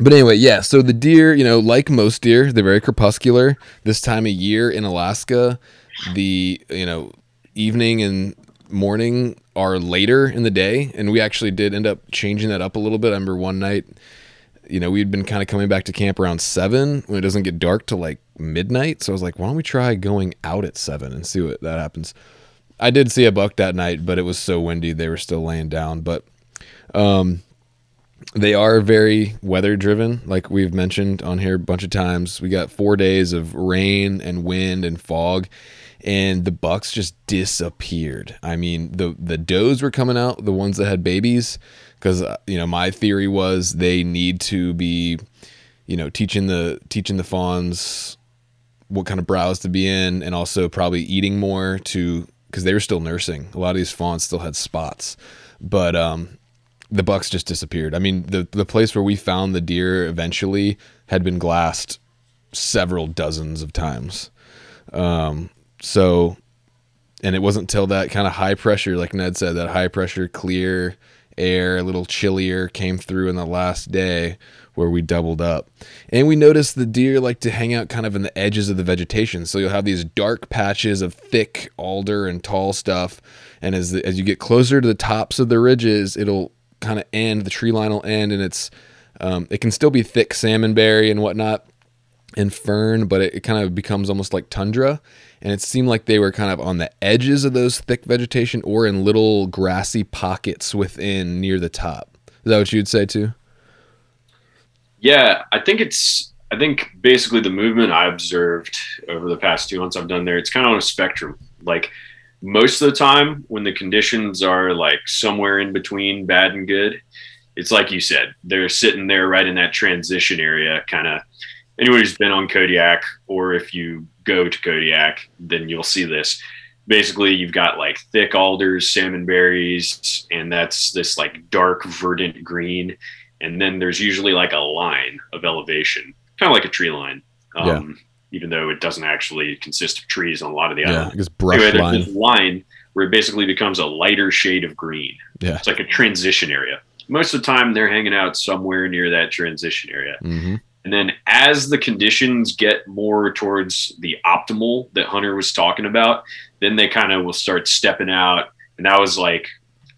[SPEAKER 1] but anyway, yeah. So the deer, you know, like most deer, they're very crepuscular. This time of year in Alaska, the you know evening and morning are later in the day, and we actually did end up changing that up a little bit. I remember one night, you know, we'd been kind of coming back to camp around seven when it doesn't get dark till like midnight. So I was like, why don't we try going out at seven and see what that happens. I did see a buck that night, but it was so windy they were still laying down. But um, they are very weather driven, like we've mentioned on here a bunch of times. We got four days of rain and wind and fog, and the bucks just disappeared. I mean, the the does were coming out, the ones that had babies, because you know my theory was they need to be, you know, teaching the teaching the fawns what kind of browse to be in, and also probably eating more to because they were still nursing. A lot of these fawns still had spots, but um, the bucks just disappeared. I mean, the the place where we found the deer eventually had been glassed several dozens of times. Um, so, and it wasn't till that kind of high pressure, like Ned said, that high pressure, clear air, a little chillier came through in the last day where we doubled up. And we noticed the deer like to hang out kind of in the edges of the vegetation. So you'll have these dark patches of thick alder and tall stuff. And as the, as you get closer to the tops of the ridges, it'll kind of end. The tree line will end, and it's um, it can still be thick salmonberry and whatnot and fern, but it, it kind of becomes almost like tundra. And it seemed like they were kind of on the edges of those thick vegetation or in little grassy pockets within near the top. Is that what you'd say too?
[SPEAKER 2] Yeah, I think it's. I think basically the movement I observed over the past two months I've done there, it's kind of on a spectrum. Like most of the time, when the conditions are like somewhere in between bad and good, it's like you said, they're sitting there right in that transition area. Kind of anyone who's been on Kodiak, or if you go to Kodiak, then you'll see this. Basically, you've got like thick alders, salmon berries, and that's this like dark verdant green and then there's usually like a line of elevation, kind of like a tree line. Um, Even though it doesn't actually consist of trees on a lot of the island.
[SPEAKER 1] Yeah,
[SPEAKER 2] islands.
[SPEAKER 1] I brush
[SPEAKER 2] Anyway,
[SPEAKER 1] line.
[SPEAKER 2] this line where it basically becomes a lighter shade of green.
[SPEAKER 1] Yeah.
[SPEAKER 2] It's like a transition area. Most of the time, they're hanging out somewhere near that transition area.
[SPEAKER 1] hmm
[SPEAKER 2] And then as the conditions get more towards the optimal that Hunter was talking about, then they kind of will start stepping out. And that was like,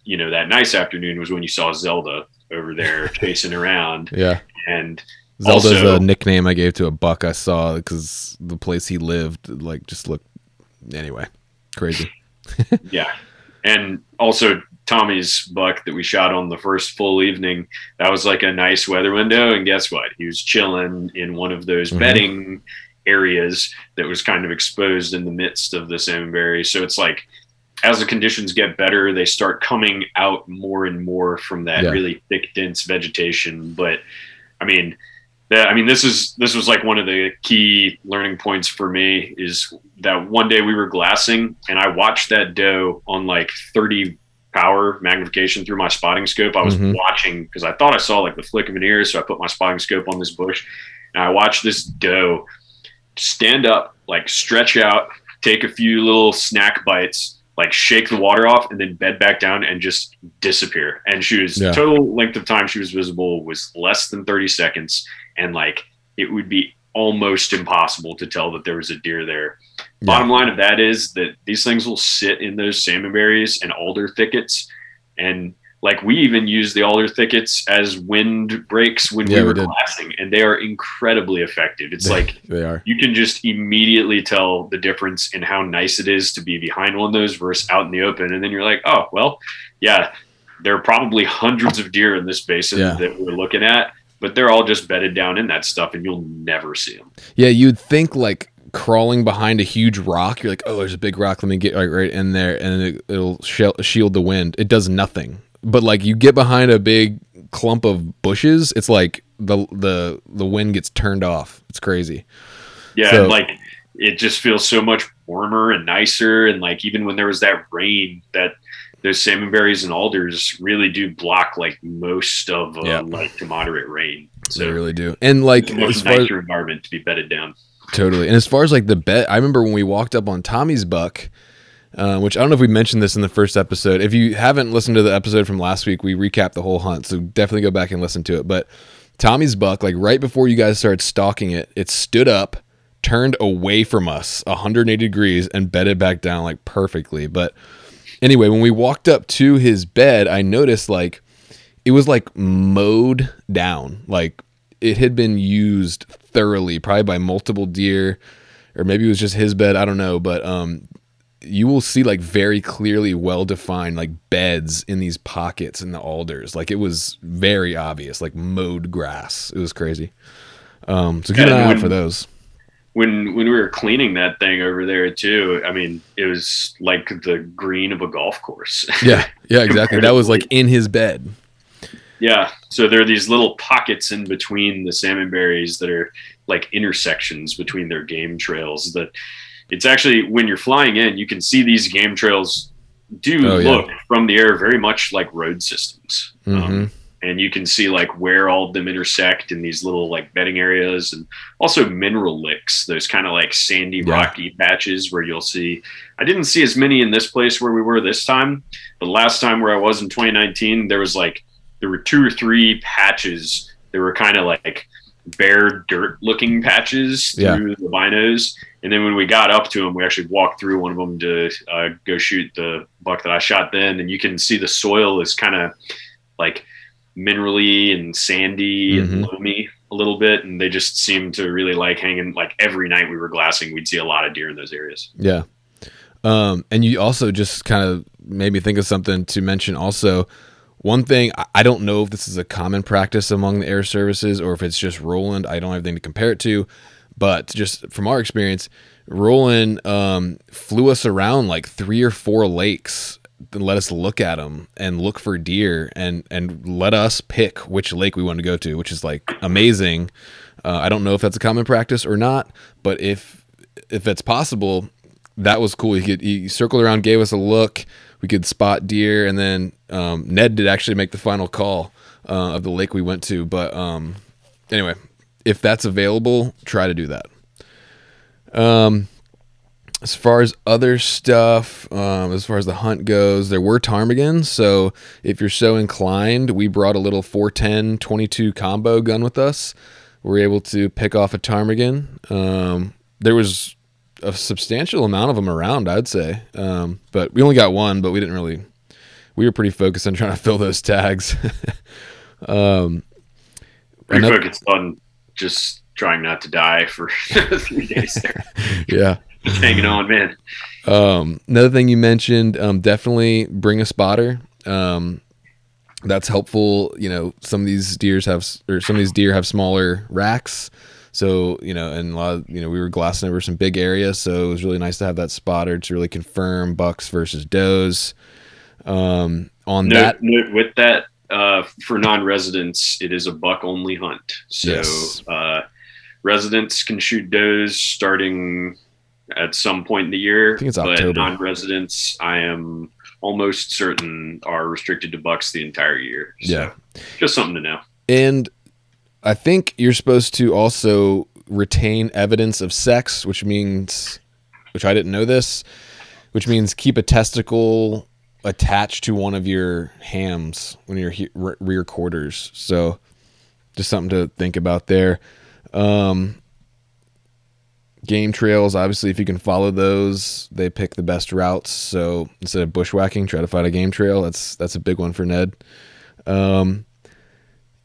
[SPEAKER 2] you know, that nice afternoon was when you saw Zelda over there *laughs* chasing around.
[SPEAKER 1] Yeah.
[SPEAKER 2] And
[SPEAKER 1] Zelda's
[SPEAKER 2] Also-
[SPEAKER 1] a nickname I gave to a buck I saw because the place he lived like just looked anyway crazy. *laughs*
[SPEAKER 2] yeah. And also Tommy's buck that we shot on the first full evening, that was like a nice weather window. And guess what? He was chilling in one of those
[SPEAKER 1] Mhm.
[SPEAKER 2] bedding areas that was kind of exposed in the midst of the salmonberry. So it's like as the conditions get better, they start coming out more and more from that
[SPEAKER 1] Yeah.
[SPEAKER 2] really thick, dense vegetation. But I mean, that, I mean, this is this was like one of the key learning points for me is that one day we were glassing and I watched that doe on like 30 power magnification through my spotting scope. I was
[SPEAKER 1] Mhm.
[SPEAKER 2] watching because I thought I saw like the flick of an ear, so I put my spotting scope on this bush and I watched this doe stand up, like stretch out, take a few little snack bites, like shake the water off, and then bed back down and just disappear. And she was
[SPEAKER 1] Yeah.
[SPEAKER 2] total length of time she was visible was less than 30 seconds, and like it would be almost impossible to tell that there was a deer there. Bottom line of that is that these things will sit in those salmonberries and alder thickets, and like we even use the alder thickets as wind breaks when
[SPEAKER 1] Yeah,
[SPEAKER 2] we
[SPEAKER 1] we
[SPEAKER 2] were
[SPEAKER 1] did.
[SPEAKER 2] glassing, and they are incredibly effective. It's like
[SPEAKER 1] they are.
[SPEAKER 2] you can just immediately tell the difference in how nice it is to be behind one of those versus out in the open. And then you're like, oh, well, yeah, there are probably hundreds of deer in this basin
[SPEAKER 1] Yeah.
[SPEAKER 2] that we're looking at. But they're all just bedded down in that stuff, and you'll never see them.
[SPEAKER 1] Yeah, you'd think like crawling behind a huge rock. You're like, oh, there's a big rock. Let me get right, right in there, and it, it'll shield the wind. It does nothing. But like you get behind a big clump of bushes, it's like the the the wind gets turned off. It's crazy.
[SPEAKER 2] Yeah, so, like it just feels so much warmer and nicer. And like even when there was that rain, that those salmon berries and alders really do block like most of uh, yeah. light to moderate rain.
[SPEAKER 1] So they really do. And like
[SPEAKER 2] it's a much nicer environment to be bedded down.
[SPEAKER 1] Totally. And as far as like the bet, I remember when we walked up on Tommy's buck. Uh, which I don't know if we mentioned this in the first episode. If you haven't listened to the episode from last week, we recapped the whole hunt, so definitely go back and listen to it. But Tommy's buck, like right before you guys started stalking it, it stood up, turned away from us 180 degrees, and bedded back down like perfectly. But anyway, when we walked up to his bed, I noticed like it was like mowed down, like it had been used thoroughly, probably by multiple deer, or maybe it was just his bed. I don't know, but um, you will see like very clearly well defined like beds in these pockets in the alders. Like it was very obvious, like mowed grass. It was crazy. Um, so keep an eye out for those.
[SPEAKER 2] When when we were cleaning that thing over there too, I mean, it was like the green of a golf course. *laughs*
[SPEAKER 1] Yeah, yeah, exactly. that was like in his bed.
[SPEAKER 2] Yeah. So there are these little pockets in between the salmon berries that are like intersections between their game trails that it's actually when you're flying in, you can see these game trails do oh, look yeah. from the air very much like road systems. Mm-hmm. Um, and you can see like where all of them intersect in these little like bedding areas and also mineral licks those kind of like sandy yeah. rocky patches where you'll see i didn't see as many in this place where we were this time but last time where i was in 2019 there was like there were two or three patches that were kind of like bare dirt looking patches through yeah. the binos. And then when we got up to them, we actually walked through one of them to uh, go shoot the buck that I shot then. And you can see the soil is kind of like minerally and sandy mm-hmm. and loamy a little bit. And they just seem to really like hanging. Like every night we were glassing, we'd see a lot of deer in those areas.
[SPEAKER 1] Yeah. Um, and you also just kind of made me think of something to mention also one thing I don't know if this is a common practice among the air services or if it's just Roland. I don't have anything to compare it to, but just from our experience, Roland um, flew us around like three or four lakes let us look at them and look for deer and and let us pick which lake we want to go to, which is like amazing. Uh, I don't know if that's a common practice or not, but if if it's possible, that was cool. He, could, he circled around, gave us a look we could spot deer, and then um, Ned did actually make the final call uh, of the lake we went to. But um, anyway, if that's available, try to do that. Um, as far as other stuff, um, as far as the hunt goes, there were ptarmigans. So if you're so inclined, we brought a little 410 22 combo gun with us. We were able to pick off a ptarmigan. Um, there was a substantial amount of them around, I'd say. Um, but we only got one, but we didn't really. We were pretty focused on *laughs* trying to fill those tags. *laughs* um,
[SPEAKER 2] pretty another, focused on just trying not to die for *laughs* three days there.
[SPEAKER 1] yeah,
[SPEAKER 2] hanging on, man.
[SPEAKER 1] Um, another thing you mentioned, um, definitely bring a spotter. Um, that's helpful. You know, some of these deers have, or some of these deer have smaller racks. So you know, and a lot of, you know we were glassing over some big areas, so it was really nice to have that spotter to really confirm bucks versus does. Um, on
[SPEAKER 2] no,
[SPEAKER 1] that,
[SPEAKER 2] no, with that, uh, for non-residents, it is a buck only hunt. So yes. uh, residents can shoot does starting at some point in the year.
[SPEAKER 1] I think it's October. But
[SPEAKER 2] non-residents, I am almost certain are restricted to bucks the entire year. So yeah, just something to know.
[SPEAKER 1] And I think you're supposed to also retain evidence of sex, which means, which I didn't know this, which means keep a testicle attached to one of your hams when you're he- rear quarters. So just something to think about there. Um, game trails, obviously, if you can follow those, they pick the best routes. So instead of bushwhacking, try to find a game trail. That's that's a big one for Ned. Um,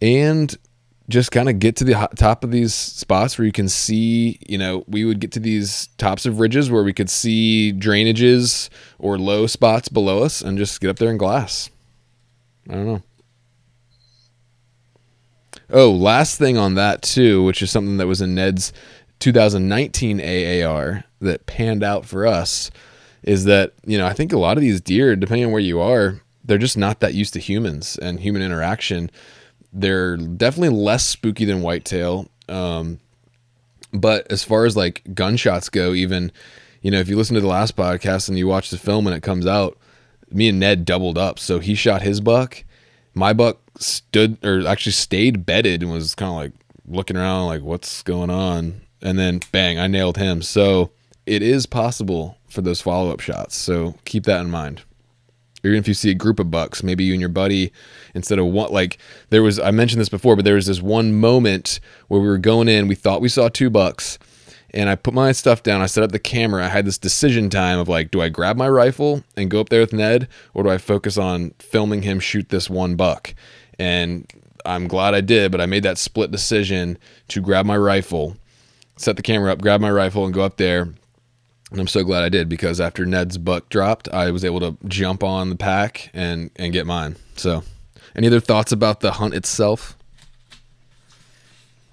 [SPEAKER 1] and just kind of get to the top of these spots where you can see, you know, we would get to these tops of ridges where we could see drainages or low spots below us and just get up there and glass. I don't know. Oh, last thing on that too, which is something that was in Ned's 2019 AAR that panned out for us, is that you know I think a lot of these deer, depending on where you are, they're just not that used to humans and human interaction. They're definitely less spooky than whitetail. Um, but as far as like gunshots go, even you know if you listen to the last podcast and you watch the film when it comes out, me and Ned doubled up. So he shot his buck. My buck stood or actually stayed bedded and was kind of like looking around like what's going on. And then bang, I nailed him. So it is possible for those follow up shots. So keep that in mind. Even if you see a group of bucks, maybe you and your buddy, instead of one, like there was, I mentioned this before, but there was this one moment where we were going in, we thought we saw two bucks, and I put my stuff down. I set up the camera. I had this decision time of like, do I grab my rifle and go up there with Ned, or do I focus on filming him shoot this one buck? And I'm glad I did, but I made that split decision to grab my rifle, set the camera up, grab my rifle, and go up there. And I'm so glad I did because after Ned's buck dropped, I was able to jump on the pack and and get mine. So, any other thoughts about the hunt itself?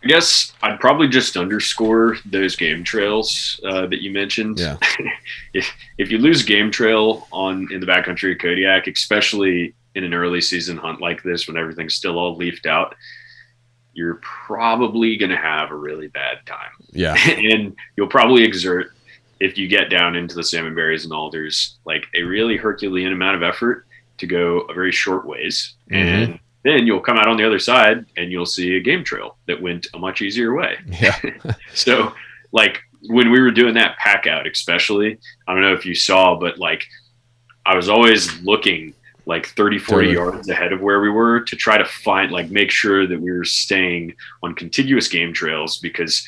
[SPEAKER 2] I guess I'd probably just underscore those game trails uh, that you mentioned.
[SPEAKER 1] Yeah. *laughs*
[SPEAKER 2] if if you lose game trail on in the backcountry of Kodiak, especially in an early season hunt like this when everything's still all leafed out, you're probably going to have a really bad time.
[SPEAKER 1] Yeah. *laughs*
[SPEAKER 2] and you'll probably exert if you get down into the salmon berries and alders, like a really Herculean amount of effort to go a very short ways.
[SPEAKER 1] Mm-hmm.
[SPEAKER 2] And then you'll come out on the other side and you'll see a game trail that went a much easier way.
[SPEAKER 1] Yeah. *laughs* *laughs*
[SPEAKER 2] so, like when we were doing that pack out, especially, I don't know if you saw, but like I was always looking like 30, 40
[SPEAKER 1] Totally.
[SPEAKER 2] yards ahead of where we were to try to find, like, make sure that we were staying on contiguous game trails because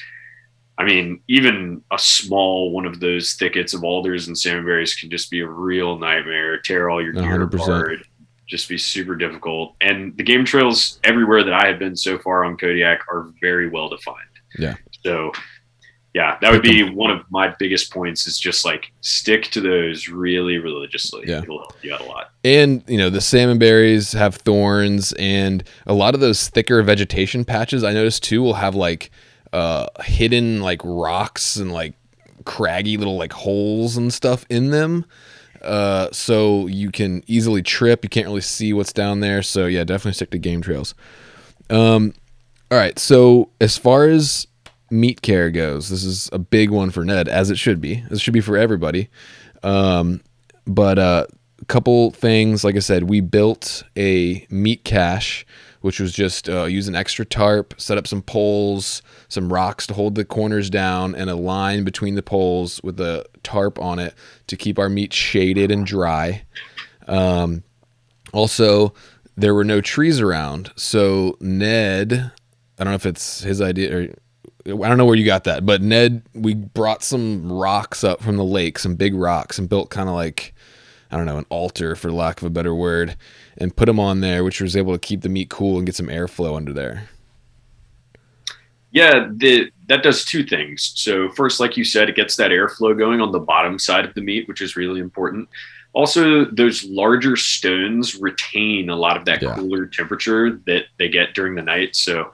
[SPEAKER 2] I mean, even a small one of those thickets of alders and salmonberries can just be a real nightmare. Tear all your gear
[SPEAKER 1] 100%.
[SPEAKER 2] apart. Just be super difficult. And the game trails everywhere that I have been so far on Kodiak are very well defined.
[SPEAKER 1] Yeah.
[SPEAKER 2] So, yeah, that would be one of my biggest points. Is just like stick to those really religiously.
[SPEAKER 1] Yeah.
[SPEAKER 2] It'll help you out a lot.
[SPEAKER 1] And you know the salmon berries have thorns, and a lot of those thicker vegetation patches I noticed too will have like uh, hidden like rocks and like craggy little like holes and stuff in them. Uh, so you can easily trip. You can't really see what's down there. So yeah, definitely stick to game trails. Um, all right. So as far as meat care goes, this is a big one for Ned, as it should be. This should be for everybody. Um, but uh, a couple things, like I said, we built a meat cache, which was just uh, use an extra tarp, set up some poles, some rocks to hold the corners down, and a line between the poles with a tarp on it to keep our meat shaded and dry. Um, also, there were no trees around, so Ned, I don't know if it's his idea or I don't know where you got that, but Ned, we brought some rocks up from the lake, some big rocks, and built kind of like, I don't know, an altar for lack of a better word, and put them on there, which was able to keep the meat cool and get some airflow under there.
[SPEAKER 2] Yeah, the, that does two things. So first, like you said, it gets that airflow going on the bottom side of the meat, which is really important. Also, those larger stones retain a lot of that
[SPEAKER 1] Yeah.
[SPEAKER 2] cooler temperature that they get during the night. So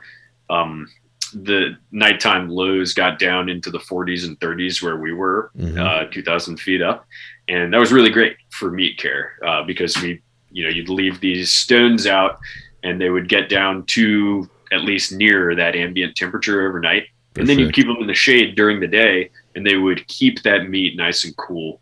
[SPEAKER 2] um, the nighttime lows got down into the 40s and 30s where we were,
[SPEAKER 1] Mhm.
[SPEAKER 2] uh, 2,000 feet up, and that was really great for meat care uh, because we, you know, you'd leave these stones out, and they would get down to at least near that ambient temperature overnight,
[SPEAKER 1] For
[SPEAKER 2] and then
[SPEAKER 1] sure.
[SPEAKER 2] you'd keep them in the shade during the day, and they would keep that meat nice and cool.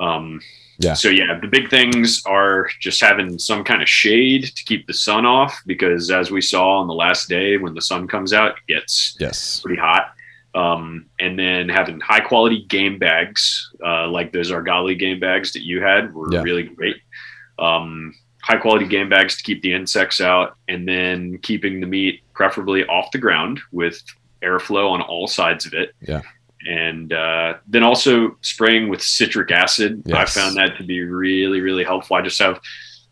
[SPEAKER 2] Um,
[SPEAKER 1] Yeah.
[SPEAKER 2] So yeah, the big things are just having some kind of shade to keep the sun off, because as we saw on the last day, when the sun comes out, it gets
[SPEAKER 1] Yes.
[SPEAKER 2] pretty hot. Um, and then having high quality game bags, uh, like those Argali game bags that you had, were
[SPEAKER 1] Yeah.
[SPEAKER 2] really great. Um, high quality game bags to keep the insects out, and then keeping the meat preferably off the ground with airflow on all sides of it.
[SPEAKER 1] Yeah.
[SPEAKER 2] And uh, then also spraying with citric acid. I found that to be really, really helpful. I just have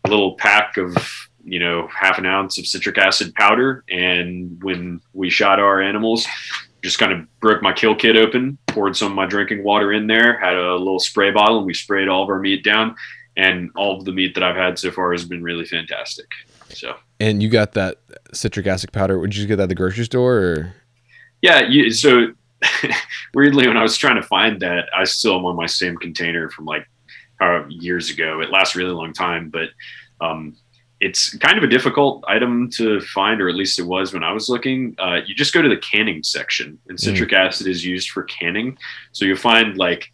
[SPEAKER 2] a little pack of you know half an ounce of citric acid powder and when we shot our animals just kind of broke my kill kit open poured some of my drinking water in there had a little spray bottle and we sprayed all of our meat down and all of the meat that i've had so far has been really fantastic So
[SPEAKER 1] And you got that citric acid powder. Would you get that at the grocery store or?
[SPEAKER 2] yeah, you, so *laughs* weirdly, when I was trying to find that, I still am on my same container from like uh, years ago. It lasts a really long time, but um, it's kind of a difficult item to find, or at least it was when I was looking. Uh, you just go to the canning section, and citric mm. acid is used for canning. So you'll find like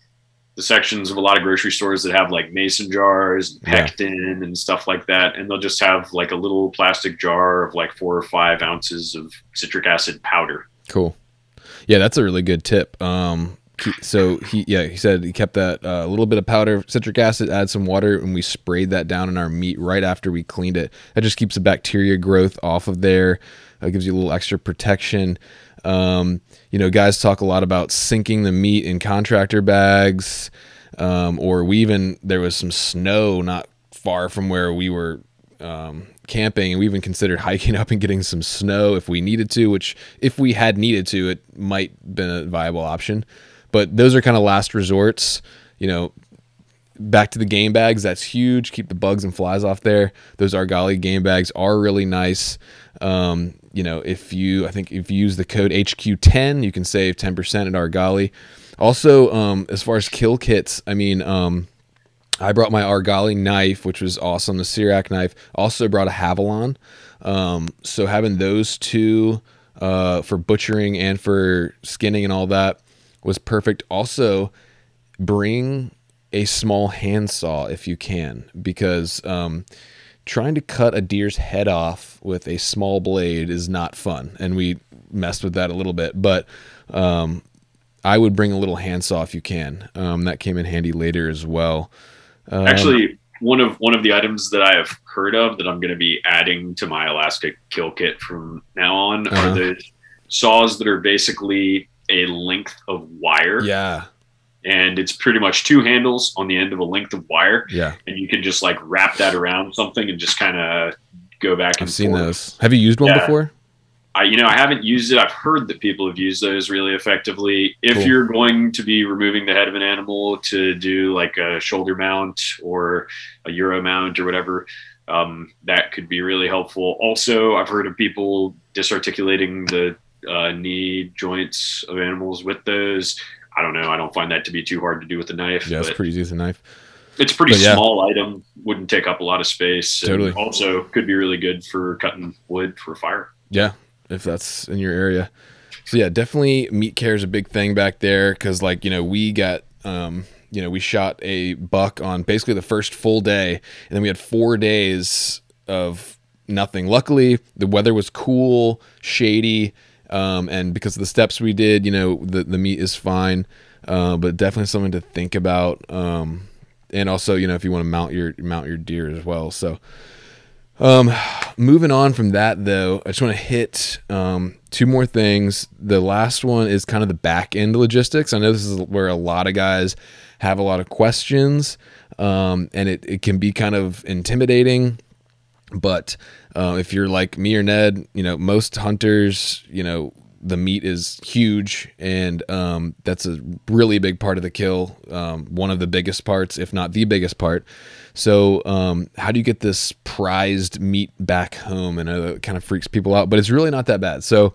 [SPEAKER 2] the sections of a lot of grocery stores that have like mason jars, and pectin, yeah. and stuff like that, and they'll just have like a little plastic jar of like four or five ounces of citric acid powder.
[SPEAKER 1] Cool. Yeah, that's a really good tip. Um, so he yeah he said he kept that a uh, little bit of powder citric acid add some water and we sprayed that down in our meat right after we cleaned it. That just keeps the bacteria growth off of there. Uh, gives you a little extra protection. Um, you know guys talk a lot about sinking the meat in contractor bags um, or we even there was some snow not far from where we were um, camping and we even considered *laughs* hiking up and getting some snow if we needed to which if we had needed to it might been a viable option but those are kind of last resorts. You know, back to the game bags. That's huge. Keep the bugs and flies off there. Those Argali game bags are really nice. Um, you know, if you, I think if you use the code HQ10, you can save 10% at Argali. Also, um, as far as kill kits, I mean, um, I brought my Argali knife, which was awesome, the Serac knife. Also brought a Havalon. Um, so having those two uh, for butchering and for skinning and all that was perfect. Also, bring a small handsaw if you can, because um, trying to cut a deer's head off with a small blade is not fun. And we messed with that a little bit, but um, I would bring a little handsaw if you can. Um, that came in handy later as well.
[SPEAKER 2] Um, Actually, one of one of the items that I have heard of that I'm going to be adding to my Alaska kill kit from now on uh-huh. are the saws that are basically a length of wire.
[SPEAKER 1] Yeah.
[SPEAKER 2] And it's pretty much two handles on the end of a length of wire.
[SPEAKER 1] Yeah.
[SPEAKER 2] And you can just like wrap that around something and just kind of go back and
[SPEAKER 1] I've seen those. Have you used one yeah. before?
[SPEAKER 2] I, you know, I haven't used it. I've heard that people have used those really effectively. If cool. you're going to be removing the head of an animal to do like a shoulder mount or a euro mount or whatever, um, that could be really helpful. Also, I've heard of people disarticulating the uh, knee joints of animals with those. I don't know. I don't find that to be too hard to do with a knife.
[SPEAKER 1] Yeah, it's pretty easy with a knife.
[SPEAKER 2] It's a pretty yeah. small item. Wouldn't take up a lot of space.
[SPEAKER 1] Totally.
[SPEAKER 2] also could be really good for cutting wood for fire.
[SPEAKER 1] Yeah, if that's in your area. So yeah, definitely meat care is a big thing back there because like you know we got um, you know we shot a buck on basically the first full day, and then we had four days of nothing. Luckily, the weather was cool, shady um, and because of the steps we did, you know, the, the meat is fine, uh, but definitely something to think about. Um, and also, you know, if you want to mount your mount your deer as well. So, um, moving on from that though, I just want to hit um, two more things. The last one is kind of the back end logistics. I know this is where a lot of guys have a lot of questions, um, and it, it can be kind of intimidating. But uh, if you're like me or Ned, you know, most hunters, you know, the meat is huge, and um, that's a really big part of the kill. Um, one of the biggest parts, if not the biggest part. So, um, how do you get this prized meat back home? And it kind of freaks people out, but it's really not that bad. So,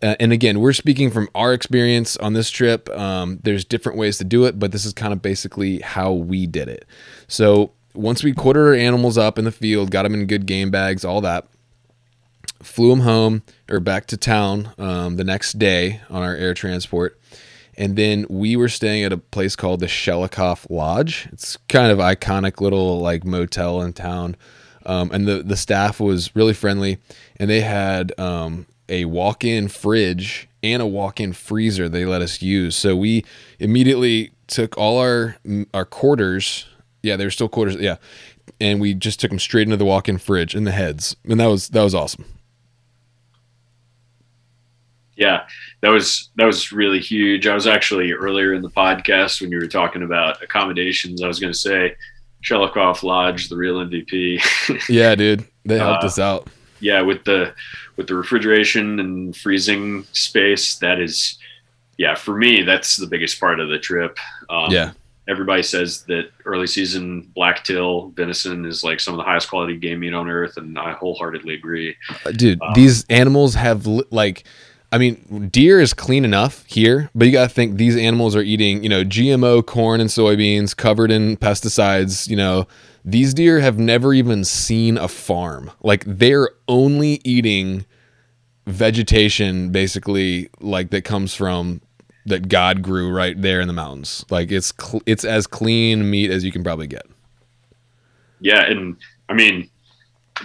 [SPEAKER 1] uh, and again, we're speaking from our experience on this trip. Um, there's different ways to do it, but this is kind of basically how we did it. So, once we quartered our animals up in the field, got them in good game bags, all that, flew them home or back to town um, the next day on our air transport. And then we were staying at a place called the Shelikof Lodge. It's kind of iconic little like motel in town. Um, and the, the staff was really friendly and they had um, a walk-in fridge and a walk-in freezer they let us use. So we immediately took all our our quarters yeah, they were still quarters. Yeah, and we just took them straight into the walk-in fridge in the heads, and that was that was awesome.
[SPEAKER 2] Yeah, that was that was really huge. I was actually earlier in the podcast when you were talking about accommodations. I was going to say Shelikof Lodge, the real MVP. *laughs*
[SPEAKER 1] yeah, dude, they helped uh, us out.
[SPEAKER 2] Yeah, with the with the refrigeration and freezing space, that is, yeah, for me, that's the biggest part of the trip.
[SPEAKER 1] Um, yeah,
[SPEAKER 2] everybody says that early season blacktail venison is like some of the highest quality game meat on earth, and I wholeheartedly agree.
[SPEAKER 1] Uh, dude, um, these animals have like. I mean, deer is clean enough here, but you got to think these animals are eating, you know, GMO corn and soybeans covered in pesticides. You know, these deer have never even seen a farm. Like, they're only eating vegetation, basically, like that comes from that God grew right there in the mountains. Like it's cl- it's as clean meat as you can probably get.
[SPEAKER 2] Yeah, and I mean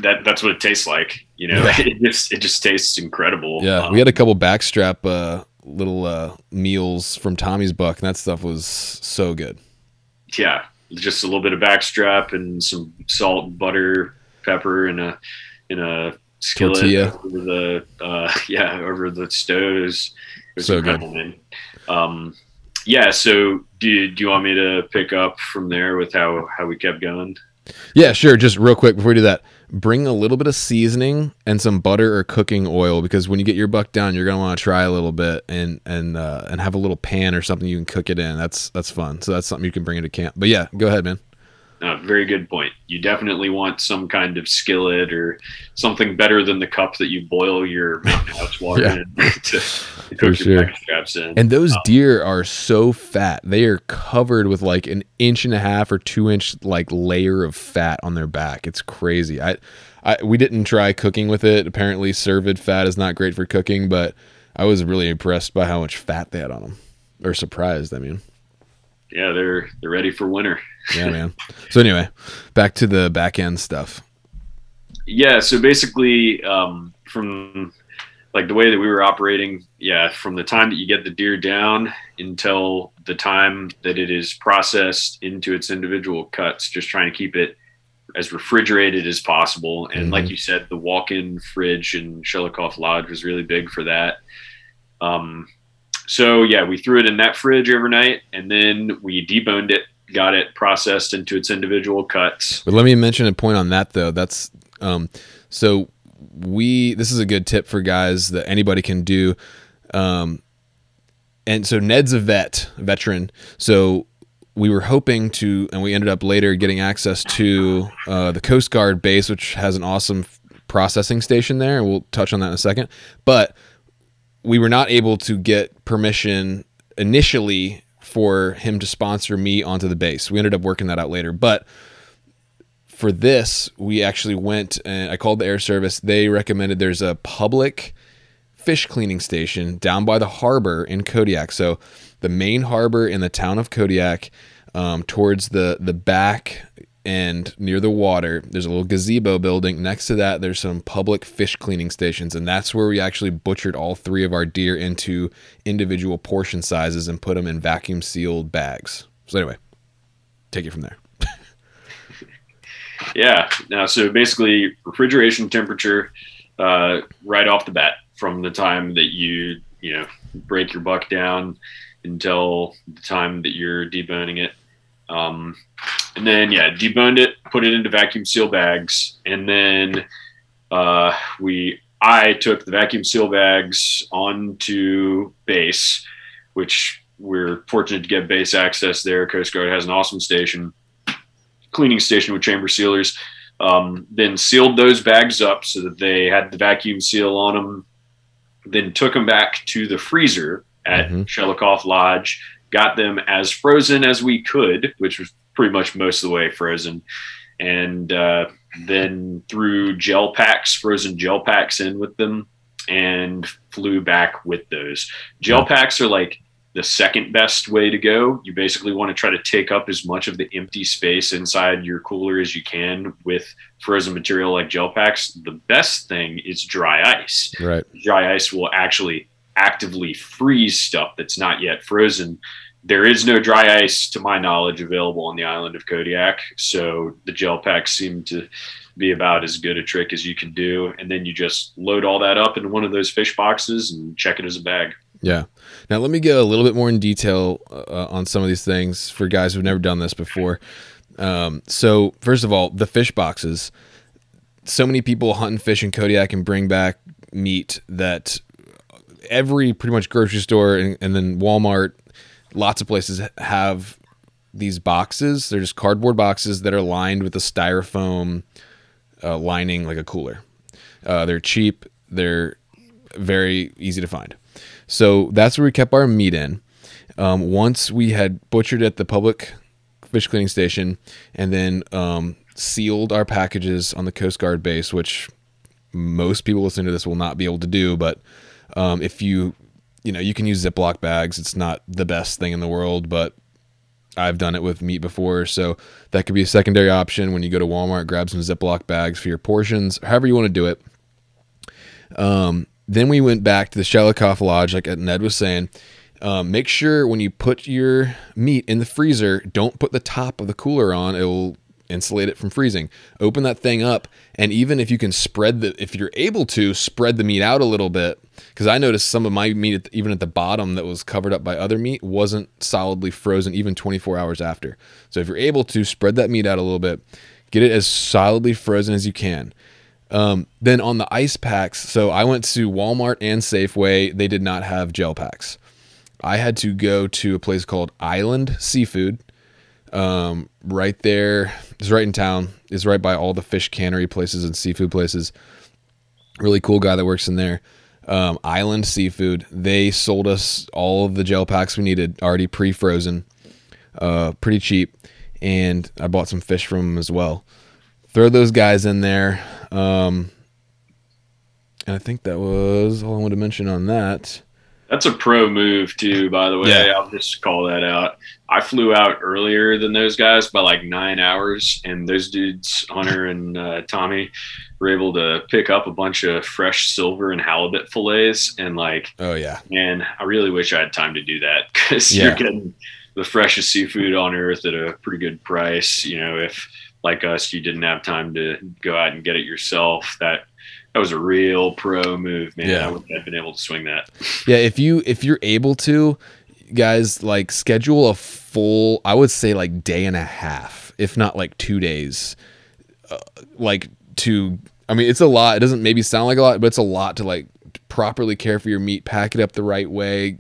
[SPEAKER 2] that that's what it tastes like. You know, yeah. *laughs* it just it just tastes incredible.
[SPEAKER 1] Yeah, um, we had a couple backstrap uh, little uh, meals from Tommy's buck, and that stuff was so good.
[SPEAKER 2] Yeah, just a little bit of backstrap and some salt, butter, pepper, and a in a skillet Tortilla. over the uh, *laughs* yeah over the stoves. It was
[SPEAKER 1] so incredible, good.
[SPEAKER 2] Um, yeah. So do do you want me to pick up from there with how how we kept going?
[SPEAKER 1] Yeah, sure. Just real quick before we do that, bring a little bit of seasoning and some butter or cooking oil because when you get your buck down, you're gonna want to try a little bit and and uh, and have a little pan or something you can cook it in. That's that's fun. So that's something you can bring into camp. But yeah, go ahead, man.
[SPEAKER 2] Uh, very good point. You definitely want some kind of skillet or something better than the cup that you boil your mountain *laughs* house water yeah. in *laughs* to, to cook For your straps in.
[SPEAKER 1] And those um, deer are so fat; they are covered with like an inch and a half or two inch like layer of fat on their back. It's crazy. I, I we didn't try cooking with it. Apparently, cervid fat is not great for cooking, but I was really impressed by how much fat they had on them, or surprised. I mean
[SPEAKER 2] yeah, they're they're ready for winter.
[SPEAKER 1] Yeah, man. So anyway, back to the back end stuff.
[SPEAKER 2] Yeah, so basically, um, from like the way that we were operating, yeah, from the time that you get the deer down until the time that it is processed into its individual cuts, just trying to keep it as refrigerated as possible. And mm-hmm. like you said, the walk-in fridge in Shelikof Lodge was really big for that. Um, so yeah, we threw it in that fridge overnight, and then we deboned it, got it processed into its individual cuts.
[SPEAKER 1] But let me mention a point on that though. That's um, so we. This is a good tip for guys that anybody can do. Um, and so Ned's a vet, a veteran. So we were hoping to, and we ended up later getting access to uh, the Coast Guard base, which has an awesome processing station there, and we'll touch on that in a second. But we were not able to get permission initially for him to sponsor me onto the base. We ended up working that out later, but for this, we actually went and I called the air service. They recommended there's a public fish cleaning station down by the harbor in Kodiak. So the main harbor in the town of Kodiak, um, towards the the back and near the water there's a little gazebo building. Next to that there's some public fish cleaning stations and that's where we actually butchered all three of our deer into individual portion sizes and put them in vacuum sealed bags. So anyway take it from there. *laughs*
[SPEAKER 2] Yeah now so basically refrigeration temperature uh, right off the bat from the time that you you know break your buck down until the time that you're deboning it. Um, and then yeah, deboned it, put it into vacuum seal bags, and then uh, we I took the vacuum seal bags onto base, which we're fortunate to get base access there. Coast Guard has an awesome station, cleaning station with chamber sealers. Um, then sealed those bags up so that they had the vacuum seal on them. Then took them back to the freezer at mm-hmm. Shelikof Lodge got them as frozen as we could, which was pretty much most of the way frozen. And uh, then threw gel packs, frozen gel packs in with them, and flew back with those. Gel packs are like the second best way to go. You basically want to try to take up as much of the empty space inside your cooler as you can with frozen material like gel packs. The best thing is dry ice.
[SPEAKER 1] Right.
[SPEAKER 2] Dry ice will actually actively freeze stuff that's not yet frozen there is no dry ice, to my knowledge, available on the island of Kodiak. So the gel packs seem to be about as good a trick as you can do. And then you just load all that up in one of those fish boxes and check it as a bag.
[SPEAKER 1] Yeah. Now let me get a little bit more in detail uh, on some of these things for guys who've never done this before. Um, so first of all, the fish boxes. So many people hunt and fish in Kodiak and bring back meat that every pretty much grocery store and, and then Walmart lots of places have these boxes. They're just cardboard boxes that are lined with a styrofoam uh, lining, like a cooler. Uh, they're cheap. They're very easy to find. So that's where we kept our meat in. Um, once we had butchered at the public fish cleaning station, and then um, sealed our packages on the Coast Guard base, which most people listening to this will not be able to do. But um, if you, you know, you can use Ziploc bags. It's not the best thing in the world, but I've done it with meat before, so that could be a secondary option when you go to Walmart. Grab some Ziploc bags for your portions, however you want to do it. Um, then we went back to the Shelikof Lodge, like Ned was saying. Um, make sure when you put your meat in the freezer, don't put the top of the cooler on. It will insulate it from freezing. Open that thing up, and even if you can spread the, if you're able to spread the meat out a little bit, because I noticed some of my meat, even at the bottom that was covered up by other meat, wasn't solidly frozen even 24 hours after. So if you're able to spread that meat out a little bit, get it as solidly frozen as you can. Um, then on the ice packs, so I went to Walmart and Safeway. They did not have gel packs. I had to go to a place called Island Seafood um, right there. It's right in town. It's right by all the fish cannery places and seafood places. Really cool guy that works in there. Um, Island Seafood. They sold us all of the gel packs we needed, already pre-frozen, uh, pretty cheap, and I bought some fish from them as well. Throw those guys in there, um, and I think that was all I wanted to mention on that.
[SPEAKER 2] That's a pro move too, by the way. Yeah. I'll just call that out. I flew out earlier than those guys by like nine hours, and those dudes, Hunter and uh, Tommy, were able to pick up a bunch of fresh silver and halibut fillets. And like,
[SPEAKER 1] oh yeah,
[SPEAKER 2] man, I really wish I had time to do that because yeah. you're getting the freshest seafood on earth at a pretty good price. You know, if like us, you didn't have time to go out and get it yourself, that that was a real pro move, man. Yeah. I would have been able to swing that.
[SPEAKER 1] Yeah, if you if you're able to, guys, like schedule a full, I would say like day and a half, if not like two days, uh, like to. I mean, it's a lot. It doesn't maybe sound like a lot, but it's a lot to like properly care for your meat, pack it up the right way.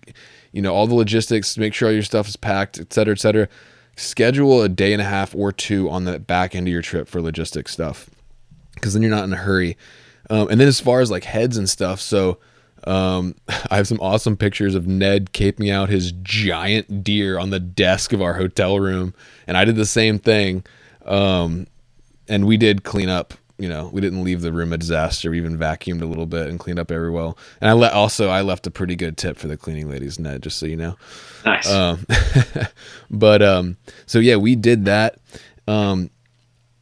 [SPEAKER 1] You know, all the logistics, make sure all your stuff is packed, et cetera, et cetera. Schedule a day and a half or two on the back end of your trip for logistics stuff, because then you're not in a hurry um, and then as far as like heads and stuff, so um, *laughs* I have some awesome pictures of Ned caping out his giant deer on the desk of our hotel room, and I did the same thing. Um, and we did clean up. You know, we didn't leave the room a disaster. We even vacuumed a little bit and cleaned up every well. And I let also I left a pretty good tip for the cleaning ladies, Ned, just so you know.
[SPEAKER 2] Nice. Um, *laughs*
[SPEAKER 1] but um, so yeah, we did that. Um,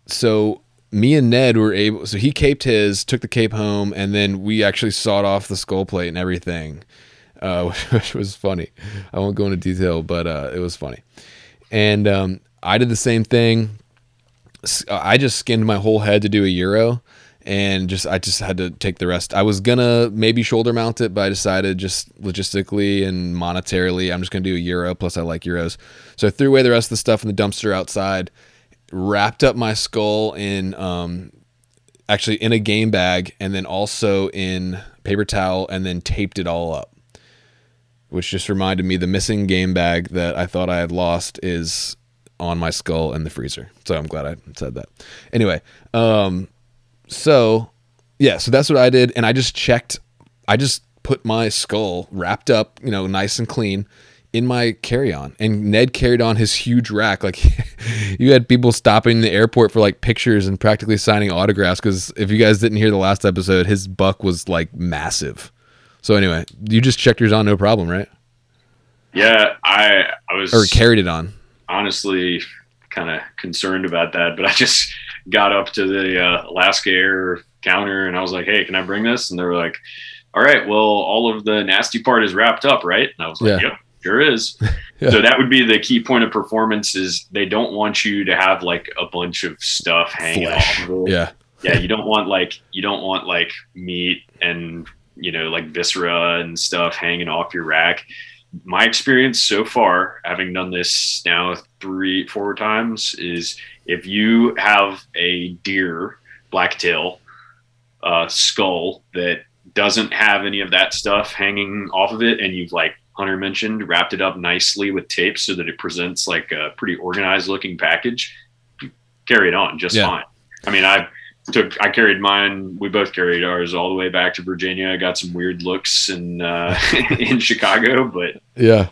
[SPEAKER 1] so me and Ned were able. So he caped his, took the cape home, and then we actually sawed off the skull plate and everything, uh, *laughs* which was funny. I won't go into detail, but uh, it was funny. And um, I did the same thing. I just skinned my whole head to do a euro, and just I just had to take the rest. I was gonna maybe shoulder mount it, but I decided just logistically and monetarily, I'm just gonna do a euro. Plus, I like euros, so I threw away the rest of the stuff in the dumpster outside wrapped up my skull in um, actually in a game bag and then also in paper towel and then taped it all up which just reminded me the missing game bag that i thought i had lost is on my skull in the freezer. So i'm glad i said that. Anyway um, so yeah so that's what i did. And i just checked i just put my skull wrapped up you know nice and clean in my carry-on and ned carried on his huge rack. Like *laughs* you had people stopping the airport for like pictures and practically signing autographs because if you guys didn't hear the last episode his buck was like massive. So anyway you just checked yours on no problem right?
[SPEAKER 2] Yeah i i was
[SPEAKER 1] or carried it on.
[SPEAKER 2] honestly kind of concerned about that but i just got up to the uh, alaska air counter and i was like hey can i bring this? And they were like all right well all of the nasty part is wrapped up right? And i was like yeah. yep Sure is. *laughs* yeah. So that would be the key point of performance is they don't want you to have like a bunch of stuff hanging Flesh. off of
[SPEAKER 1] it. Yeah.
[SPEAKER 2] Yeah, you don't want like you don't want like meat and you know like viscera and stuff hanging off your rack. My experience so far, having done this now three, four times, is if you have a deer blacktail uh, skull that doesn't have any of that stuff hanging off of it, and you've like Hunter mentioned, wrapped it up nicely with tape so that it presents like a pretty organized looking package. Carry it on just
[SPEAKER 1] Yeah.
[SPEAKER 2] fine. I mean, I took I carried mine. We both carried ours all the way back to Virginia. I got some weird looks in uh, *laughs* in Chicago, but
[SPEAKER 1] Yeah.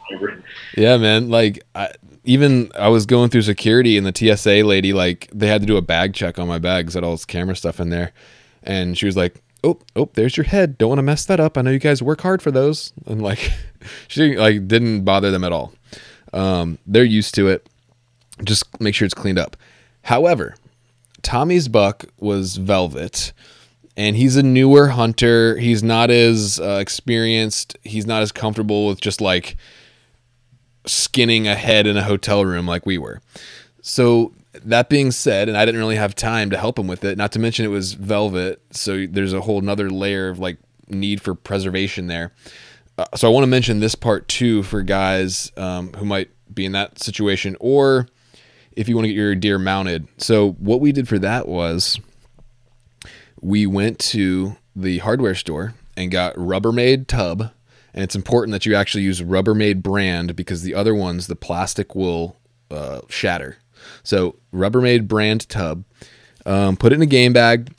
[SPEAKER 1] Yeah, man. Like, I, even I was going through security, and the TSA lady, like, they had to do a bag check on my bag 'cause I had all this camera stuff in there, and she was like, "Oh, oh, there's your head. Don't want to mess that up. I know you guys work hard for those." And like, *laughs* she like didn't bother them at all. Um, they're used to it. Just make sure it's cleaned up. However, Tommy's buck was velvet and he's a newer hunter. He's not as uh, experienced. He's not as comfortable with just like skinning a head in a hotel room like we were. So that being said, and I didn't really have time to help him with it. Not to mention it was velvet, so there's a whole nother layer of like need for preservation there. Uh, so I want to mention this part too for guys um, who might be in that situation, or if you want to get your deer mounted. So what we did for that was we went to the hardware store and got Rubbermaid tub. And it's important that you actually use Rubbermaid brand because the other ones, the plastic will uh, shatter. So Rubbermaid brand tub. Um, put it in a game bag.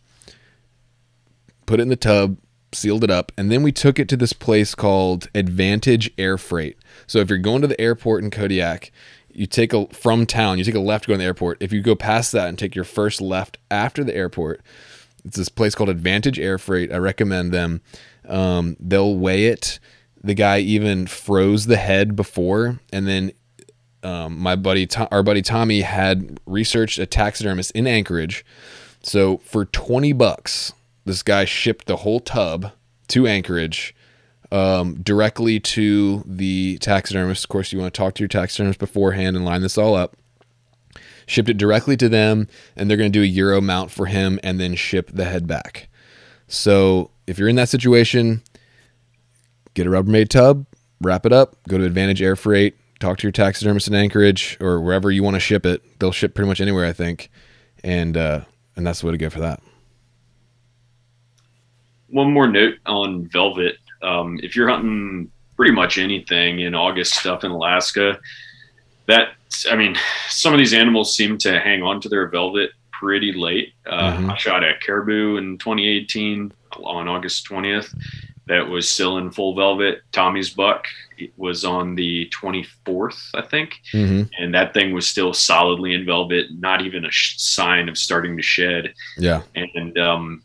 [SPEAKER 1] Put it in the tub. Sealed it up, and then we took it to this place called Advantage Air Freight. So if you're going to the airport in Kodiak, you take a from town, you take a left going to the airport. If you go past that and take your first left after the airport, it's this place called Advantage Air Freight. I recommend them. Um, they'll weigh it. The guy even froze the head before, and then um, my buddy, To- our buddy Tommy, had researched a taxidermist in Anchorage. So for twenty bucks, this guy shipped the whole tub to Anchorage um, directly to the taxidermist. Of course, you want to talk to your taxidermist beforehand and line this all up. Shipped it directly to them, and they're going to do a euro mount for him and then ship the head back. So if you're in that situation, get a Rubbermaid tub, wrap it up, go to Advantage Air Freight, talk to your taxidermist in Anchorage or wherever you want to ship it. They'll ship pretty much anywhere, I think, and uh, and that's the way to go for that.
[SPEAKER 2] one more note on velvet. Um, if you're hunting pretty much anything in August stuff in Alaska, that I mean, some of these animals seem to hang on to their velvet pretty late. Uh,
[SPEAKER 1] Mhm.
[SPEAKER 2] I shot at caribou in 2018 on August 20th. That was still in full velvet. Tommy's buck was on the 24th, I think
[SPEAKER 1] Mm-hmm.
[SPEAKER 2] and that thing was still solidly in velvet, not even a sh- sign of starting to shed.
[SPEAKER 1] Yeah.
[SPEAKER 2] And um,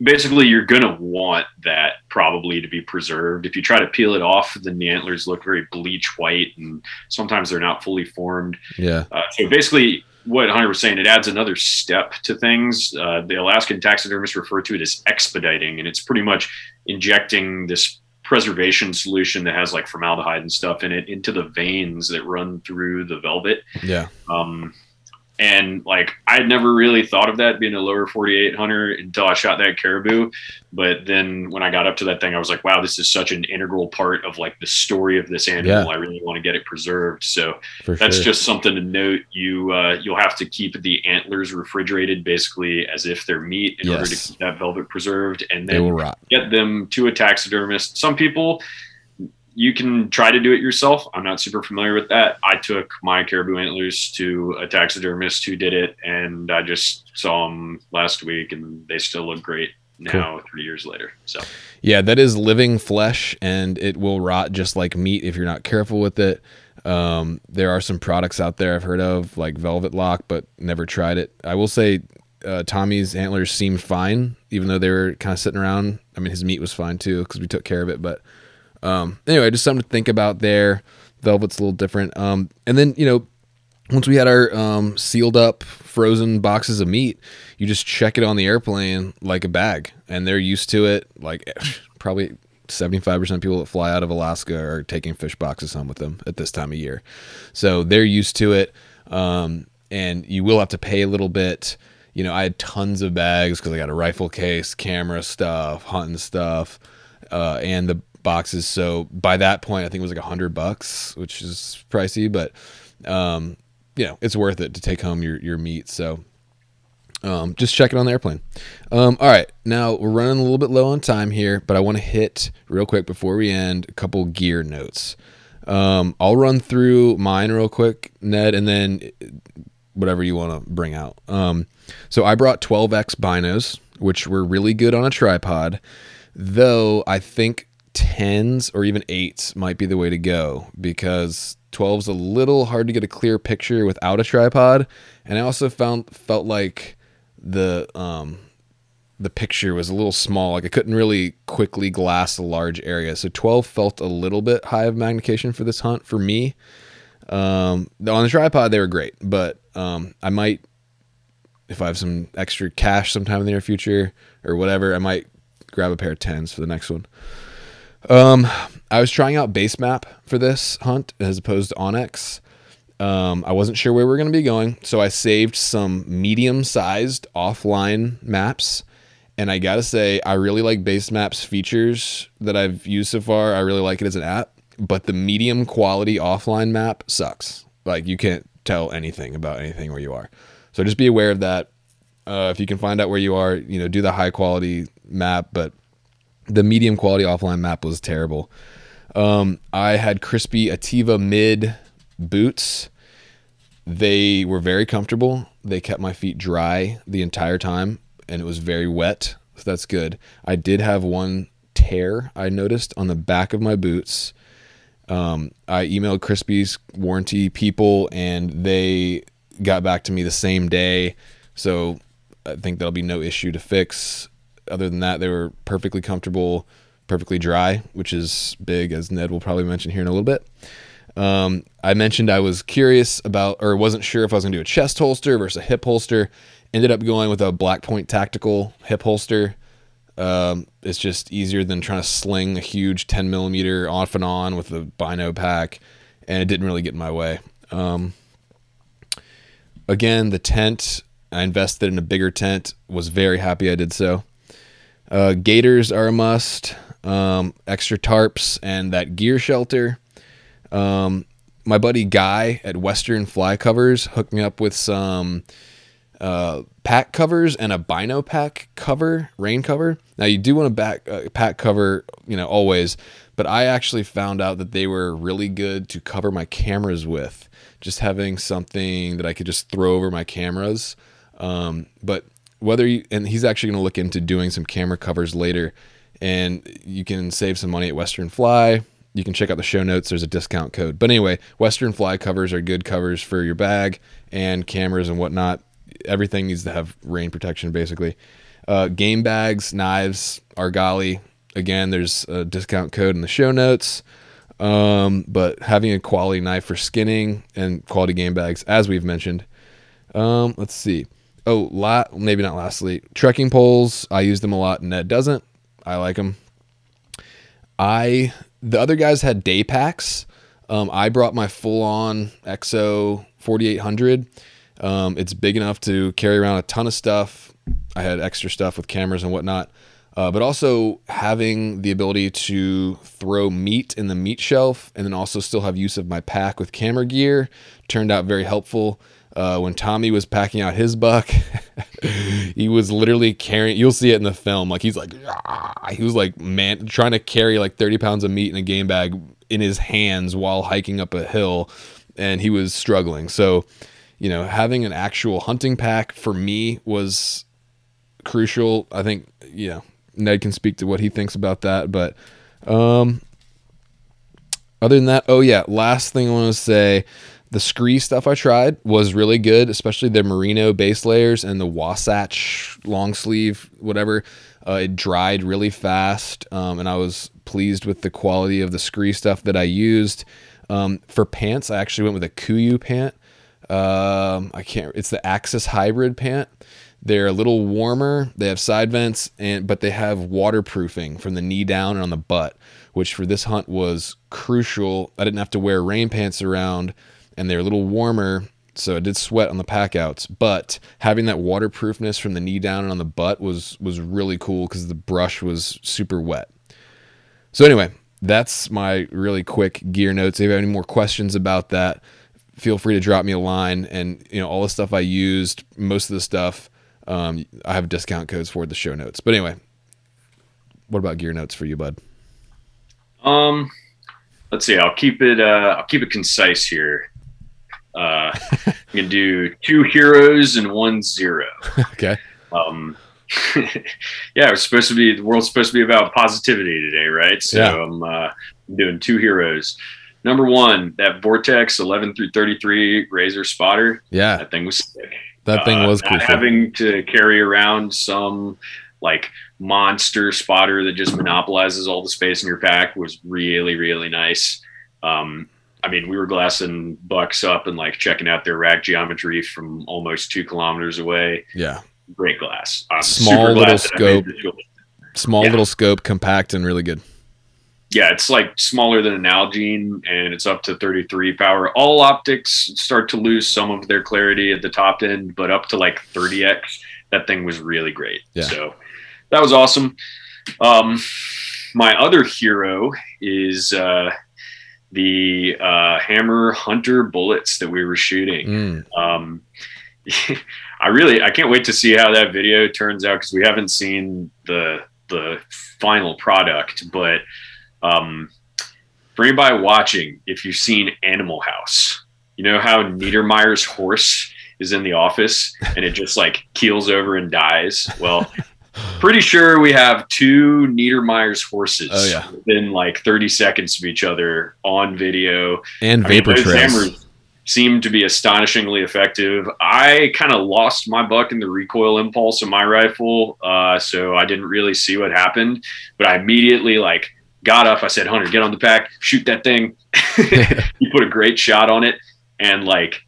[SPEAKER 2] basically, you're gonna want that probably to be preserved. If you try to peel it off, then the antlers look very bleach white, and sometimes they're not fully formed.
[SPEAKER 1] Yeah.
[SPEAKER 2] Uh, so basically, what Hunter was saying, it adds another step to things. Uh, the Alaskan taxidermists refer to it as expediting, and it's pretty much injecting this preservation solution that has like formaldehyde and stuff in it into the veins that run through the velvet.
[SPEAKER 1] Yeah.
[SPEAKER 2] Um, and like I had never really thought of that being a lower 48 hunter until I shot that caribou. But then when I got up to that thing, I was like, wow, this is such an integral part of like the story of this animal.
[SPEAKER 1] Yeah.
[SPEAKER 2] I really want to get it preserved. So
[SPEAKER 1] For
[SPEAKER 2] that's
[SPEAKER 1] sure.
[SPEAKER 2] just something to note. You uh, you'll have to keep the antlers refrigerated, basically as if they're meat, in order to keep that velvet preserved, and
[SPEAKER 1] they will
[SPEAKER 2] then get them to a taxidermist. Some people you can try to do it yourself. I'm not super familiar with that. I took my caribou antlers to a taxidermist who did it, and I just saw them last week, and they still look great now, three years later. So
[SPEAKER 1] Yeah, that is living flesh, and it will rot just like meat if you're not careful with it. Um, there are some products out there I've heard of, like Velvet Lock, but never tried it. I will say, uh, Tommy's antlers seemed fine, even though they were kind of sitting around. I mean, his meat was fine too because we took care of it. But um, anyway, just something to think about there. Velvet's a little different. Um, and then you know, once we had our um, sealed up frozen boxes of meat, you just check it on the airplane like a bag, and they're used to it. Like *sighs* probably seventy five percent of people that fly out of Alaska are taking fish boxes home with them at this time of year, so they're used to it. Um, and you will have to pay a little bit. You know, I had tons of bags because I got a rifle case, camera stuff, hunting stuff, uh, and the boxes. So by that point, I think it was like a hundred bucks, which is pricey, but um, you know, it's worth it to take home your your meat. So Um, just check it on the airplane. Um, all right, now we're running a little bit low on time here, but I want to hit real quick before we end a couple gear notes. Um, I'll run through mine real quick, Ned, and then whatever you want to bring out. Um, so I brought 12x binos, which were really good on a tripod, though I think 10s or even 8s might be the way to go because 12's a little hard to get a clear picture without a tripod, and I also found felt like the um the picture was a little small. Like I couldn't really quickly glass a large area. So 12 felt a little bit high of magnification for this hunt for me. Um, on the tripod, they were great, but um, I might, if I have some extra cash sometime in the near future or whatever, I might grab a pair of 10s for the next one. Um, I was trying out BaseMap for this hunt as opposed to onX. Um, I wasn't sure where we are going to be going, so I saved some medium-sized offline maps. And I gotta say, I really like BaseMap's features that I've used so far. I really like it as an app, but the medium quality offline map sucks. Like you can't tell anything about anything where you are. So just be aware of that. Uh, if you can find out where you are, you know, do the high quality map, but the medium quality offline map was terrible. Um, I had Crispi Ativa mid boots. They were very comfortable. They kept my feet dry the entire time, and it was very wet. So that's good. I did have one tear I noticed on the back of my boots. Um, I emailed Crispi's warranty people, and they got back to me the same day. So I think there'll be no issue to fix. Other than that, they were perfectly comfortable, perfectly dry, which is big, as Ned will probably mention here in a little bit. Um, I mentioned I was curious about, or wasn't sure if I was going to do a chest holster versus a hip holster. Ended up going with a Black Point Tactical hip holster. Um, it's just easier than trying to sling a huge 10 millimeter off and on with a bino pack, and it didn't really get in my way. Um, again, the tent, I invested in a bigger tent, was very happy I did so. Uh, gaiters are a must, um, extra tarps, and that gear shelter. Um, my buddy Guy at Western Fly Covers hooked me up with some uh, pack covers and a bino pack cover, rain cover. Now you do want a back uh, pack cover, you know, always, but I actually found out that they were really good to cover my cameras with. Just having something that I could just throw over my cameras. Um, but whether you and he's actually going to look into doing some camera covers later, and you can save some money at Western Fly you can check out the show notes. There's a discount code. But anyway, Western Fly covers are good covers for your bag and cameras and whatnot. Everything needs to have rain protection, basically. Uh, game bags, knives, Argali. Again, there's a discount code in the show notes. Um, but having a quality knife for skinning and quality game bags, as we've mentioned. Um, let's see. Oh, lot maybe not lastly. Trekking poles. I use them a lot. Ned doesn't. I like them. I the other guys had day packs. Um, I brought my full on EXO 4800. Um, it's big enough to carry around a ton of stuff. I had extra stuff with cameras and whatnot. Uh, but also having the ability to throw meat in the meat shelf and then also still have use of my pack with camera gear turned out very helpful. Uh, when Tommy was packing out his buck, *laughs* he was literally carrying. You'll see it in the film. Like he's like, ah, he was like man trying to carry like 30 pounds of meat in a game bag in his hands while hiking up a hill, and he was struggling. So, you know, having an actual hunting pack for me was crucial. I think, you know, Ned can speak to what he thinks about that, but um, other than that, oh yeah, last thing I want to say the SKRE stuff I tried was really good, especially their merino base layers and the Wasatch long sleeve, whatever. Uh, it dried really fast, um, and I was pleased with the quality of the SKRE stuff that I used. Um, for pants, I actually went with a Kuiu pant. Um, I can't. It's the Axis Hybrid pant. They're a little warmer. They have side vents, and but they have waterproofing from the knee down and on the butt, which for this hunt was crucial. I didn't have to wear rain pants around and they're a little warmer so I did sweat on the packouts but having that waterproofness from the knee down and on the butt was was really cool because the brush was super wet so anyway that's my really quick gear notes if you have any more questions about that feel free to drop me a line and you know all the stuff i used most of the stuff Um, I have discount codes for the show notes. But anyway, what about gear notes for you, bud?
[SPEAKER 2] Um, let's see. I'll keep it. Uh, I'll keep it concise here. Uh, *laughs* I'm gonna do two heroes and one zero. *laughs*
[SPEAKER 1] okay.
[SPEAKER 2] Um, *laughs* yeah, it's supposed to be the world's supposed to be about positivity today, right? So
[SPEAKER 1] Yeah.
[SPEAKER 2] I'm, uh, I'm doing two heroes. Number one, that Vortex 11 through 33 Razor spotter.
[SPEAKER 1] Yeah,
[SPEAKER 2] That thing was sick.
[SPEAKER 1] That thing
[SPEAKER 2] Uh,
[SPEAKER 1] was crucial.
[SPEAKER 2] Having to carry around some like monster spotter that just monopolizes all the space in your pack was really, really nice. Um, I mean, we were glassing bucks up and like checking out their rack geometry from almost two kilometers away.
[SPEAKER 1] yeah,
[SPEAKER 2] Great glass. I'm
[SPEAKER 1] Small little
[SPEAKER 2] that I made
[SPEAKER 1] scope. small
[SPEAKER 2] Yeah.
[SPEAKER 1] little scope, compact, and really good.
[SPEAKER 2] Yeah, it's like smaller than a Nalgene and it's up to 33 power. All optics start to lose some of their clarity at the top end, but up to like 30x, that thing was really great.
[SPEAKER 1] Yeah.
[SPEAKER 2] So that was awesome. Um, my other hero is uh, the uh, Hammer Hunter bullets that we were shooting.
[SPEAKER 1] Mm,
[SPEAKER 2] Um, *laughs* I really I can't wait to see how that video turns out because we haven't seen the the final product. But um, for anybody watching, if you've seen Animal House, you know how Neidermeyer's horse is in the office and it just like keels over and dies. Well. *laughs* Pretty sure we have two Neidermeyer's horses
[SPEAKER 1] Oh, yeah.
[SPEAKER 2] within like 30 seconds of each other on video
[SPEAKER 1] and
[SPEAKER 2] I
[SPEAKER 1] vapor trails.
[SPEAKER 2] hammers seem to be astonishingly effective. I kind of lost my buck in the recoil impulse of my rifle, uh, so I didn't really see what happened. But I immediately like got up. I said, "Hunter, get on the pack, shoot that thing." *laughs* *laughs* he put a great shot on it, and like,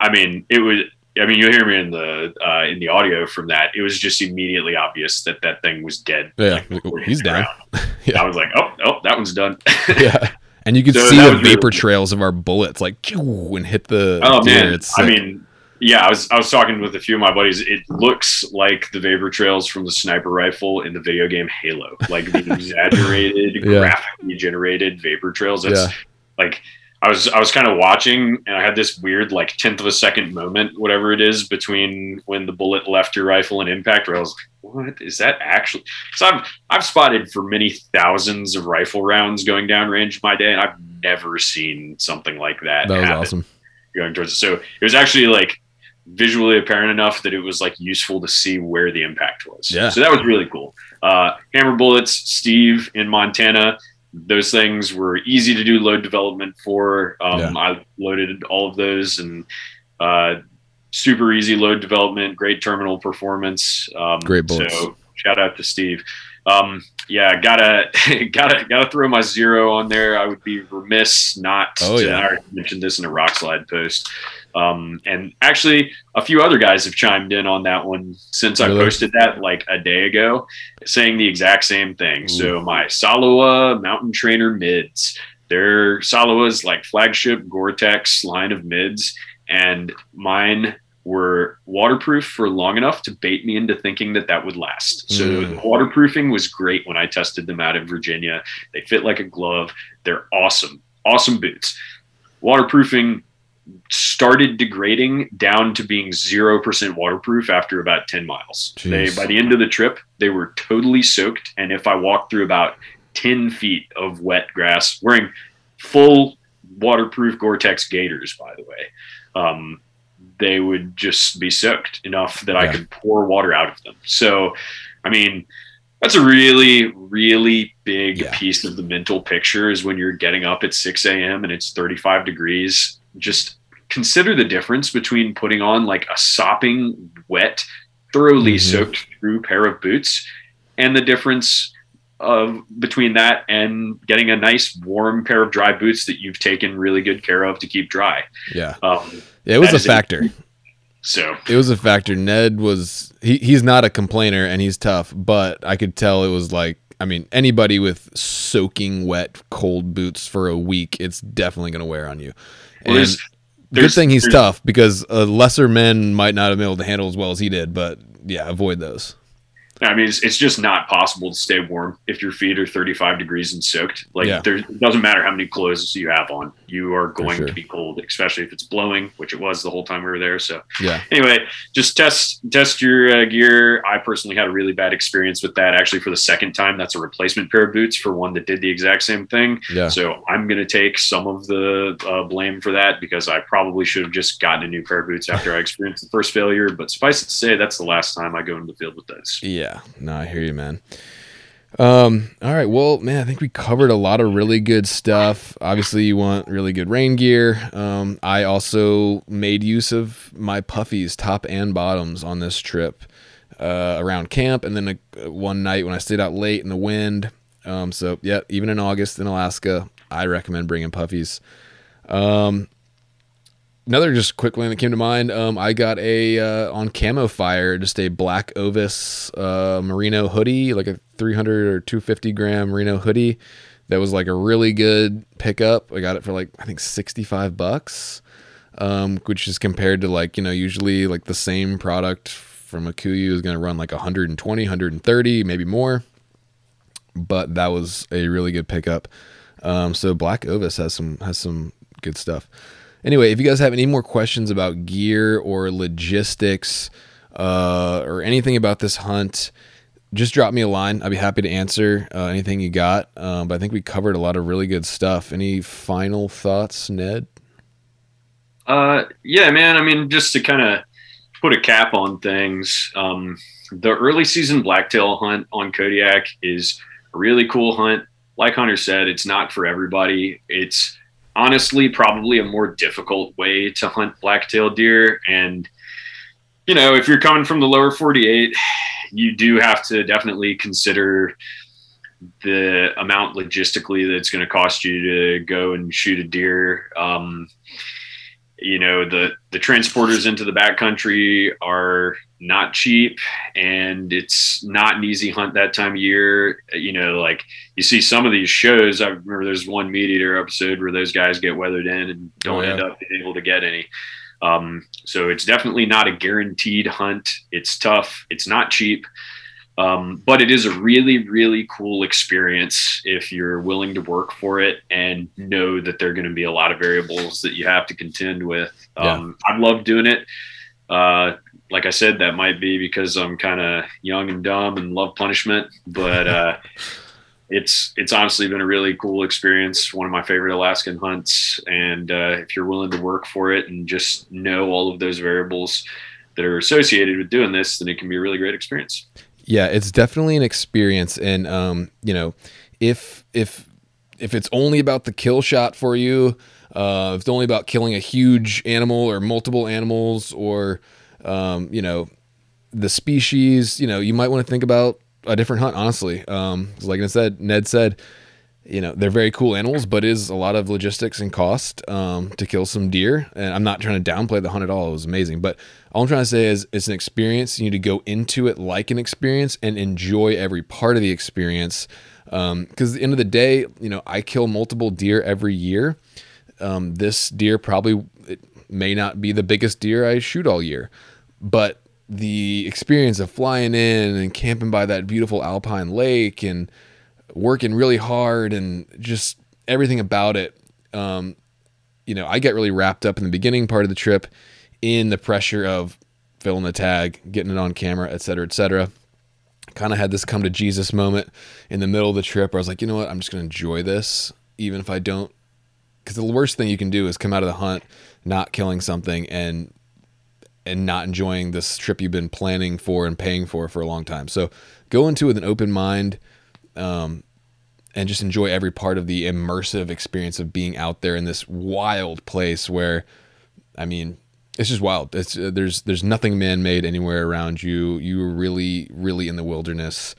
[SPEAKER 2] I mean, it was. I mean, you hear me in the uh, in the audio from that. It was just immediately obvious that that thing was dead.
[SPEAKER 1] Yeah,
[SPEAKER 2] like,
[SPEAKER 1] he's down. *laughs* Yeah.
[SPEAKER 2] I was like, "Oh, oh, that one's done."
[SPEAKER 1] yeah, and you could
[SPEAKER 2] So
[SPEAKER 1] see the
[SPEAKER 2] really
[SPEAKER 1] vapor
[SPEAKER 2] cool.
[SPEAKER 1] trails of our bullets like and hit the.
[SPEAKER 2] Oh
[SPEAKER 1] deer.
[SPEAKER 2] man,
[SPEAKER 1] it's
[SPEAKER 2] I mean, yeah, I was I was talking with a few of my buddies. It looks like the vapor trails from the sniper rifle in the video game Halo, like the *laughs* exaggerated,
[SPEAKER 1] Yeah.
[SPEAKER 2] graphically generated vapor trails. That's
[SPEAKER 1] Yeah.
[SPEAKER 2] like I was I was kind of watching, and I had this weird like tenth of a second moment, whatever it is, between when the bullet left your rifle and impact. Where I was like, "What is that actually?" So I've I've spotted for many thousands of rifle rounds going down range my day, and I've never seen something like that.
[SPEAKER 1] that was
[SPEAKER 2] happen
[SPEAKER 1] awesome.
[SPEAKER 2] going towards it. So it was actually like visually apparent enough that it was like useful to see where the impact was.
[SPEAKER 1] Yeah.
[SPEAKER 2] So that was really cool. Uh, hammer bullets, Steve in Montana. Those things were easy to do load development for. Um,
[SPEAKER 1] Yeah.
[SPEAKER 2] I loaded all of those and uh, super easy load development, great terminal performance. Um,
[SPEAKER 1] Great bullets.
[SPEAKER 2] So shout out to Steve. Um, yeah, gotta *laughs* gotta gotta throw my zero on there. I would be remiss not
[SPEAKER 1] Oh,
[SPEAKER 2] to.
[SPEAKER 1] yeah.
[SPEAKER 2] I mentioned this in a Rokslide post. Um, and actually, a few other guys have chimed in on that one since I posted that like a day ago, saying the exact same thing.
[SPEAKER 1] Ooh.
[SPEAKER 2] So my Salewa Mountain Trainer mids, they're Salewa's like flagship Gore-Tex line of mids, and mine were waterproof for long enough to bait me into thinking that that would last. So
[SPEAKER 1] Mm.
[SPEAKER 2] the waterproofing was great when I tested them out in Virginia. They fit like a glove. They're awesome, awesome boots. Waterproofing started degrading down to being 0% waterproof after about 10 miles. They by the end of the trip, they were totally soaked and if I walked through about 10 feet of wet grass wearing full waterproof Gore-Tex gaiters by the way. Um, they would just be soaked enough that I could pour water out of them. So, I mean, that's a really, really big
[SPEAKER 1] Yeah.
[SPEAKER 2] piece of the mental picture is when you're getting up at 6 a.m. and it's 35 degrees. Just consider the difference between putting on like a sopping, wet, thoroughly
[SPEAKER 1] Mhm.
[SPEAKER 2] soaked through pair of boots and the difference of between that and getting a nice warm pair of dry boots that you've taken really good care of to keep dry.
[SPEAKER 1] Yeah,
[SPEAKER 2] Um,
[SPEAKER 1] it was a- factor.
[SPEAKER 2] so
[SPEAKER 1] It was a factor. Ned was he, he's not a complainer and he's tough, but I could tell it was like I mean anybody with soaking wet cold boots for a week, it's definitely going to wear on you.
[SPEAKER 2] Well,
[SPEAKER 1] And
[SPEAKER 2] there's-
[SPEAKER 1] good thing he's tough because uh, lesser men might not have been able to handle as well as he did. But yeah, avoid those.
[SPEAKER 2] I mean, it's, it's just not possible to stay warm if your feet are 35 degrees and soaked. Like,
[SPEAKER 1] Yeah.
[SPEAKER 2] there, it doesn't matter how many clothes you have on, you are going
[SPEAKER 1] sure.
[SPEAKER 2] to be cold, especially if it's blowing, which it was the whole time we were there. So,
[SPEAKER 1] Yeah.
[SPEAKER 2] anyway, just test test your uh, gear. I personally had a really bad experience with that. Actually, for the second time, that's a replacement pair of boots for one that did the exact same thing.
[SPEAKER 1] Yeah.
[SPEAKER 2] So I'm going to take some of the uh, blame for that because I probably should have just gotten a new pair of boots after I experienced the first failure. But suffice it to say, that's the last time I go into the field with those.
[SPEAKER 1] Yeah, no, I hear you, man. Um, all right, well, man, I think we covered a lot of really good stuff. Obviously, you want really good rain gear. Um, I also made use of my puffies, top and bottoms, on this trip uh, around camp, and then uh one night when I stayed out late in the wind. Um, so yeah, even in August in Alaska, I recommend bringing puffies. Um, another just quick one that came to mind. Um, I got a uh, on CamoFire just a black Ovis uh, merino hoodie, like a 300 or 250 gram merino hoodie. That was like a really good pickup. I got it for like I think 65 bucks, um, which is compared to like you know usually like the same product from a Kuiu is going to run like 120, 130, maybe more. But that was a really good pickup. Um, so Black Ovis has some has some good stuff. Anyway, if you guys have any more questions about gear or logistics uh, or anything about this hunt, just drop me a line. I'd be happy to answer uh, anything you got. Um, but I think we covered a lot of really good stuff. Any final thoughts, Ned?
[SPEAKER 2] Uh, yeah, man. I mean, just to kind of put a cap on things, um, the early season blacktail hunt on Kodiak is a really cool hunt. Like Hunter said, it's not for everybody. It's honestly probably a more difficult way to hunt blacktail deer. And, you know, if you're coming from the lower 48, you do have to definitely consider the amount logistically that it's going to cost you to go and shoot a deer. Um, you know the the transporters into the backcountry are not cheap and it's not an easy hunt that time of year. You know like you see some of these shows. I remember there's one MeatEater episode where those guys get weathered in and don't
[SPEAKER 1] Oh, yeah.
[SPEAKER 2] end up being able to get any. Um, so it's definitely not a guaranteed hunt. It's tough. It's not cheap um, but it is a really really cool experience if you're willing to work for it and know that there are going to be a lot of variables that you have to contend with. Um, i love doing it. Uh, like i said that might be because i'm kind of young and dumb and love punishment but uh, *laughs* it's it's honestly been a really cool experience one of my favorite alaskan hunts. And uh, if you're willing to work for it and just know all of those variables that are associated with doing this then it can be a really great experience
[SPEAKER 1] Yeah, it's definitely an experience, and um, you know, if if if it's only about the kill shot for you, uh, if it's only about killing a huge animal or multiple animals, or um, you know, the species, you know, you might want to think about a different hunt. Honestly, um, like I said, Ned said, you know, they're very cool animals, but is a lot of logistics and cost um, to kill some deer. And I'm not trying to downplay the hunt at all; it was amazing, but all I'm trying to say is it's an experience. You need to go into it like an experience and enjoy every part of the experience. Because at the end of the day, you know, I kill multiple deer every year. Um, this deer probably may not be the biggest deer I shoot all year, but the experience of flying in and camping by that beautiful alpine lake and working really hard and just everything about it. Um, you know, I get really wrapped up in the beginning part of the trip in the pressure of filling the tag, getting it on camera, et cetera, et cetera. Kind of had this come to Jesus moment in the middle of the trip where I was like, you know what, I'm just going to enjoy this, even if I don't. Because the worst thing you can do is come out of the hunt not killing something and and not enjoying this trip you've been planning for and paying for for a long time. So go into it with an open mind um, and just enjoy every part of the immersive experience of being out there in this wild place where, I mean, it's just wild. It's uh, there's there's nothing man made anywhere around you. You're really really in the wilderness.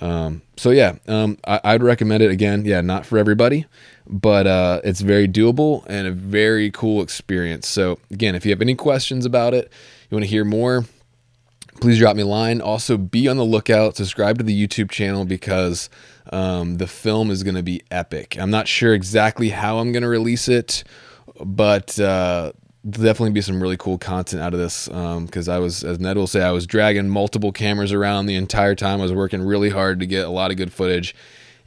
[SPEAKER 1] Um, so yeah, um, I, I'd recommend it again. Yeah, not for everybody, but uh, it's very doable and a very cool experience. So again, if you have any questions about it, you want to hear more, please drop me a line. Also, be on the lookout. Subscribe to the YouTube channel because um, the film is going to be epic. I'm not sure exactly how I'm going to release it, but uh, definitely be some really cool content out of this because I was, as Ned will say, I was dragging multiple cameras around the entire time. I was working really hard to get a lot of good footage,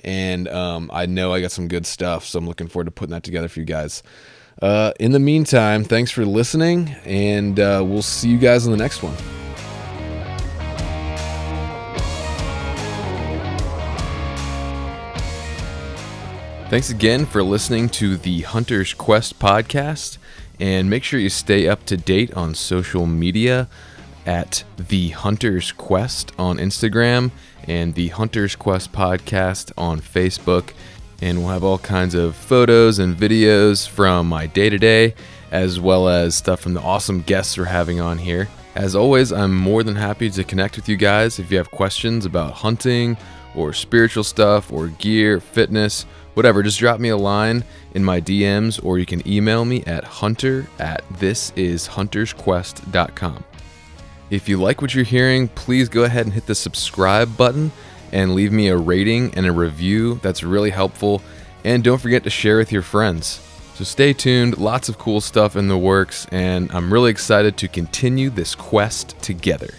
[SPEAKER 1] and um, I know I got some good stuff. So I'm looking forward to putting that together for you guys. Uh, in the meantime, thanks for listening, and uh, we'll see you guys in the next one. Thanks again for listening to the Hunter's Quest podcast. And make sure you stay up to date on social media at The Hunter's Quest on Instagram and The Hunter's Quest podcast on Facebook. And we'll have all kinds of photos and videos from my day to day, as well as stuff from the awesome guests we're having on here. As always, I'm more than happy to connect with you guys if you have questions about hunting or spiritual stuff or gear, fitness whatever, just drop me a line in my DMs or you can email me at hunter at thisishuntersquest.com. If you like what you're hearing, please go ahead and hit the subscribe button and leave me a rating and a review. That's really helpful. And don't forget to share with your friends. So stay tuned, lots of cool stuff in the works, and I'm really excited to continue this quest together.